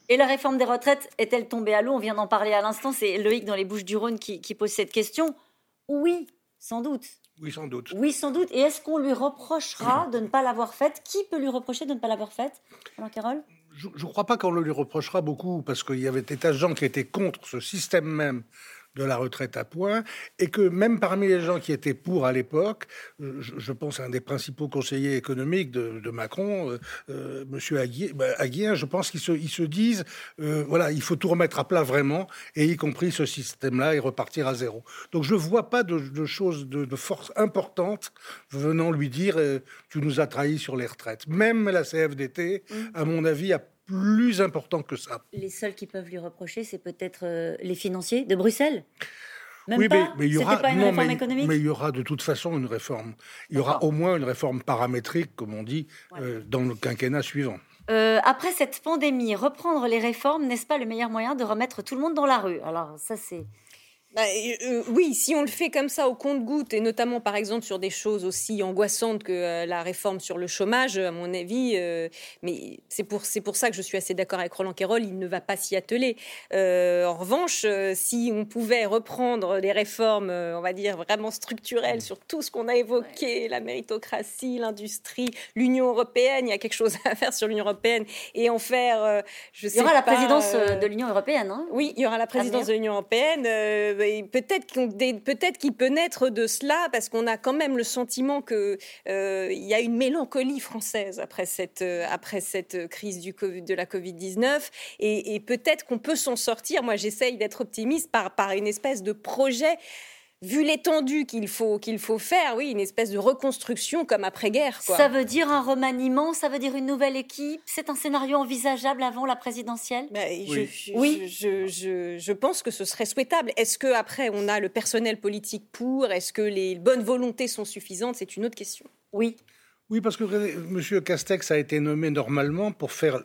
Et la réforme des retraites est-elle tombée à l'eau? On vient d'en parler à l'instant. C'est Loïc dans les Bouches-du-Rhône qui, qui pose cette question. Oui, sans doute. Oui, sans doute. Oui, sans doute. Et est-ce qu'on lui reprochera de ne pas l'avoir faite? Qui peut lui reprocher de ne pas l'avoir faite Alain Carole? Je ne crois pas qu'on le lui reprochera beaucoup, parce qu'il y avait des tas de gens qui étaient contre ce système même de la retraite à points, et que même parmi les gens qui étaient pour à l'époque, je, pense à un des principaux conseillers économiques de, Macron, euh, euh, Monsieur bah, Aguien, je pense qu'ils se, ils se disent, euh, voilà, il faut tout remettre à plat vraiment, et y compris ce système-là, et repartir à zéro. Donc je ne vois pas de, choses de, force importante venant lui dire, tu nous as trahis sur les retraites. Même la CFDT, mmh. à mon avis, a plus important que ça. Les seuls qui peuvent lui reprocher, c'est peut-être euh, les financiers de Bruxelles Même oui, pas. mais, il y aura, pas une non, réforme mais, économique. mais il y aura de toute façon une réforme. Il y aura au moins une réforme paramétrique, comme on dit, euh, dans le quinquennat suivant. Euh, après cette pandémie, reprendre les réformes, n'est-ce pas le meilleur moyen de remettre tout le monde dans la rue? Alors ça, c'est Bah, euh, oui, si on le fait comme ça au compte-goutte, et notamment par exemple sur des choses aussi angoissantes que euh, la réforme sur le chômage, à mon avis, euh, mais c'est pour, pour ça que je suis assez d'accord avec Roland Quérol, il ne va pas s'y atteler. En revanche, si on pouvait reprendre les réformes, on va dire, vraiment structurelles sur tout ce qu'on a évoqué, la méritocratie, l'industrie, l'Union européenne, il y a quelque chose à faire sur l'Union européenne, et en faire, je il y aura la présidence de l'Union européenne. Hein oui, il y aura la présidence de l'Union européenne. Peut-être qu'on- des- peut-être qu'il peut naître de cela parce qu'on a quand même le sentiment que euh, y a une mélancolie française après cette euh, après cette crise du de la Covid 19 et, et peut-être qu'on peut s'en sortir. Moi, j'essaye d'être optimiste par par une espèce de projet. Vu l'étendue qu'il faut qu'il faut faire, oui, une espèce de reconstruction comme après-guerre. Ça veut dire un remaniement, ça veut dire une nouvelle équipe. C'est un scénario envisageable avant la présidentielle? Je- je- oui, je, je- je pense que ce serait souhaitable. Est-ce que après on a le personnel politique pour? Est-ce que les bonnes volontés sont suffisantes? C'est une autre question. Oui. Oui, parce que M. Castex a été nommé normalement pour faire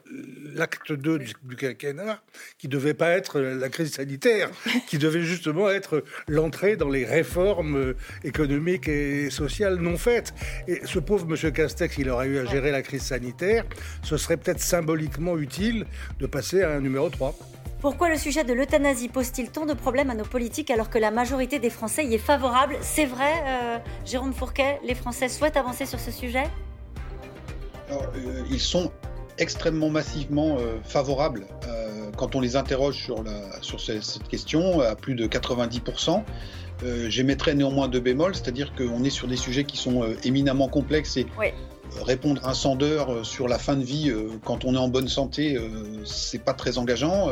l'acte 2 du, du quinquennat, qui devait pas être la crise sanitaire, [LAUGHS] qui devait justement être l'entrée dans les réformes euh, économiques et sociales non faites. Et ce pauvre M. Castex, il aurait eu à gérer la crise sanitaire. Ce serait peut-être symboliquement utile de passer à un numéro 3. Pourquoi le sujet de l'euthanasie pose-t-il tant de problèmes à nos politiques alors que la majorité des Français y est favorable? C'est vrai, euh, Jérôme Fourquet, les Français souhaitent avancer sur ce sujet? Alors, euh, ils sont extrêmement massivement euh, favorables quand on les interroge sur, la, sur ce- cette question, à plus de 90%. Euh, J'émettrais néanmoins deux bémols, c'est-à-dire qu'on est sur des sujets qui sont euh, éminemment complexes et Oui. Répondre un sondeur euh, sur la fin de vie euh, quand on est en bonne santé, euh, c'est pas très engageant.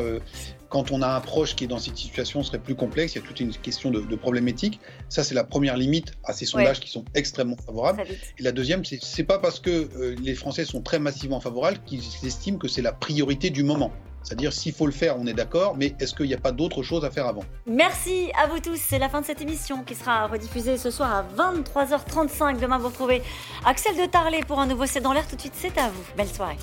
Quand on a un proche qui est dans cette situation, ce serait plus complexe. Il y a toute une question de, éthique. Ça, c'est la première limite à ces sondages Ouais. qui sont extrêmement favorables. Et la deuxième, c'est pas parce que les Français sont très massivement favorables qu'ils estiment que c'est la priorité du moment. C'est-à-dire, s'il faut le faire, on est d'accord, mais est-ce qu'il n'y a pas d'autre chose à faire avant? Merci à vous tous. C'est la fin de cette émission qui sera rediffusée ce soir à 23h35. Demain, vous retrouvez Axel de Tarlet pour un nouveau C'est dans l'air. Tout de suite, c'est à vous. Belle soirée.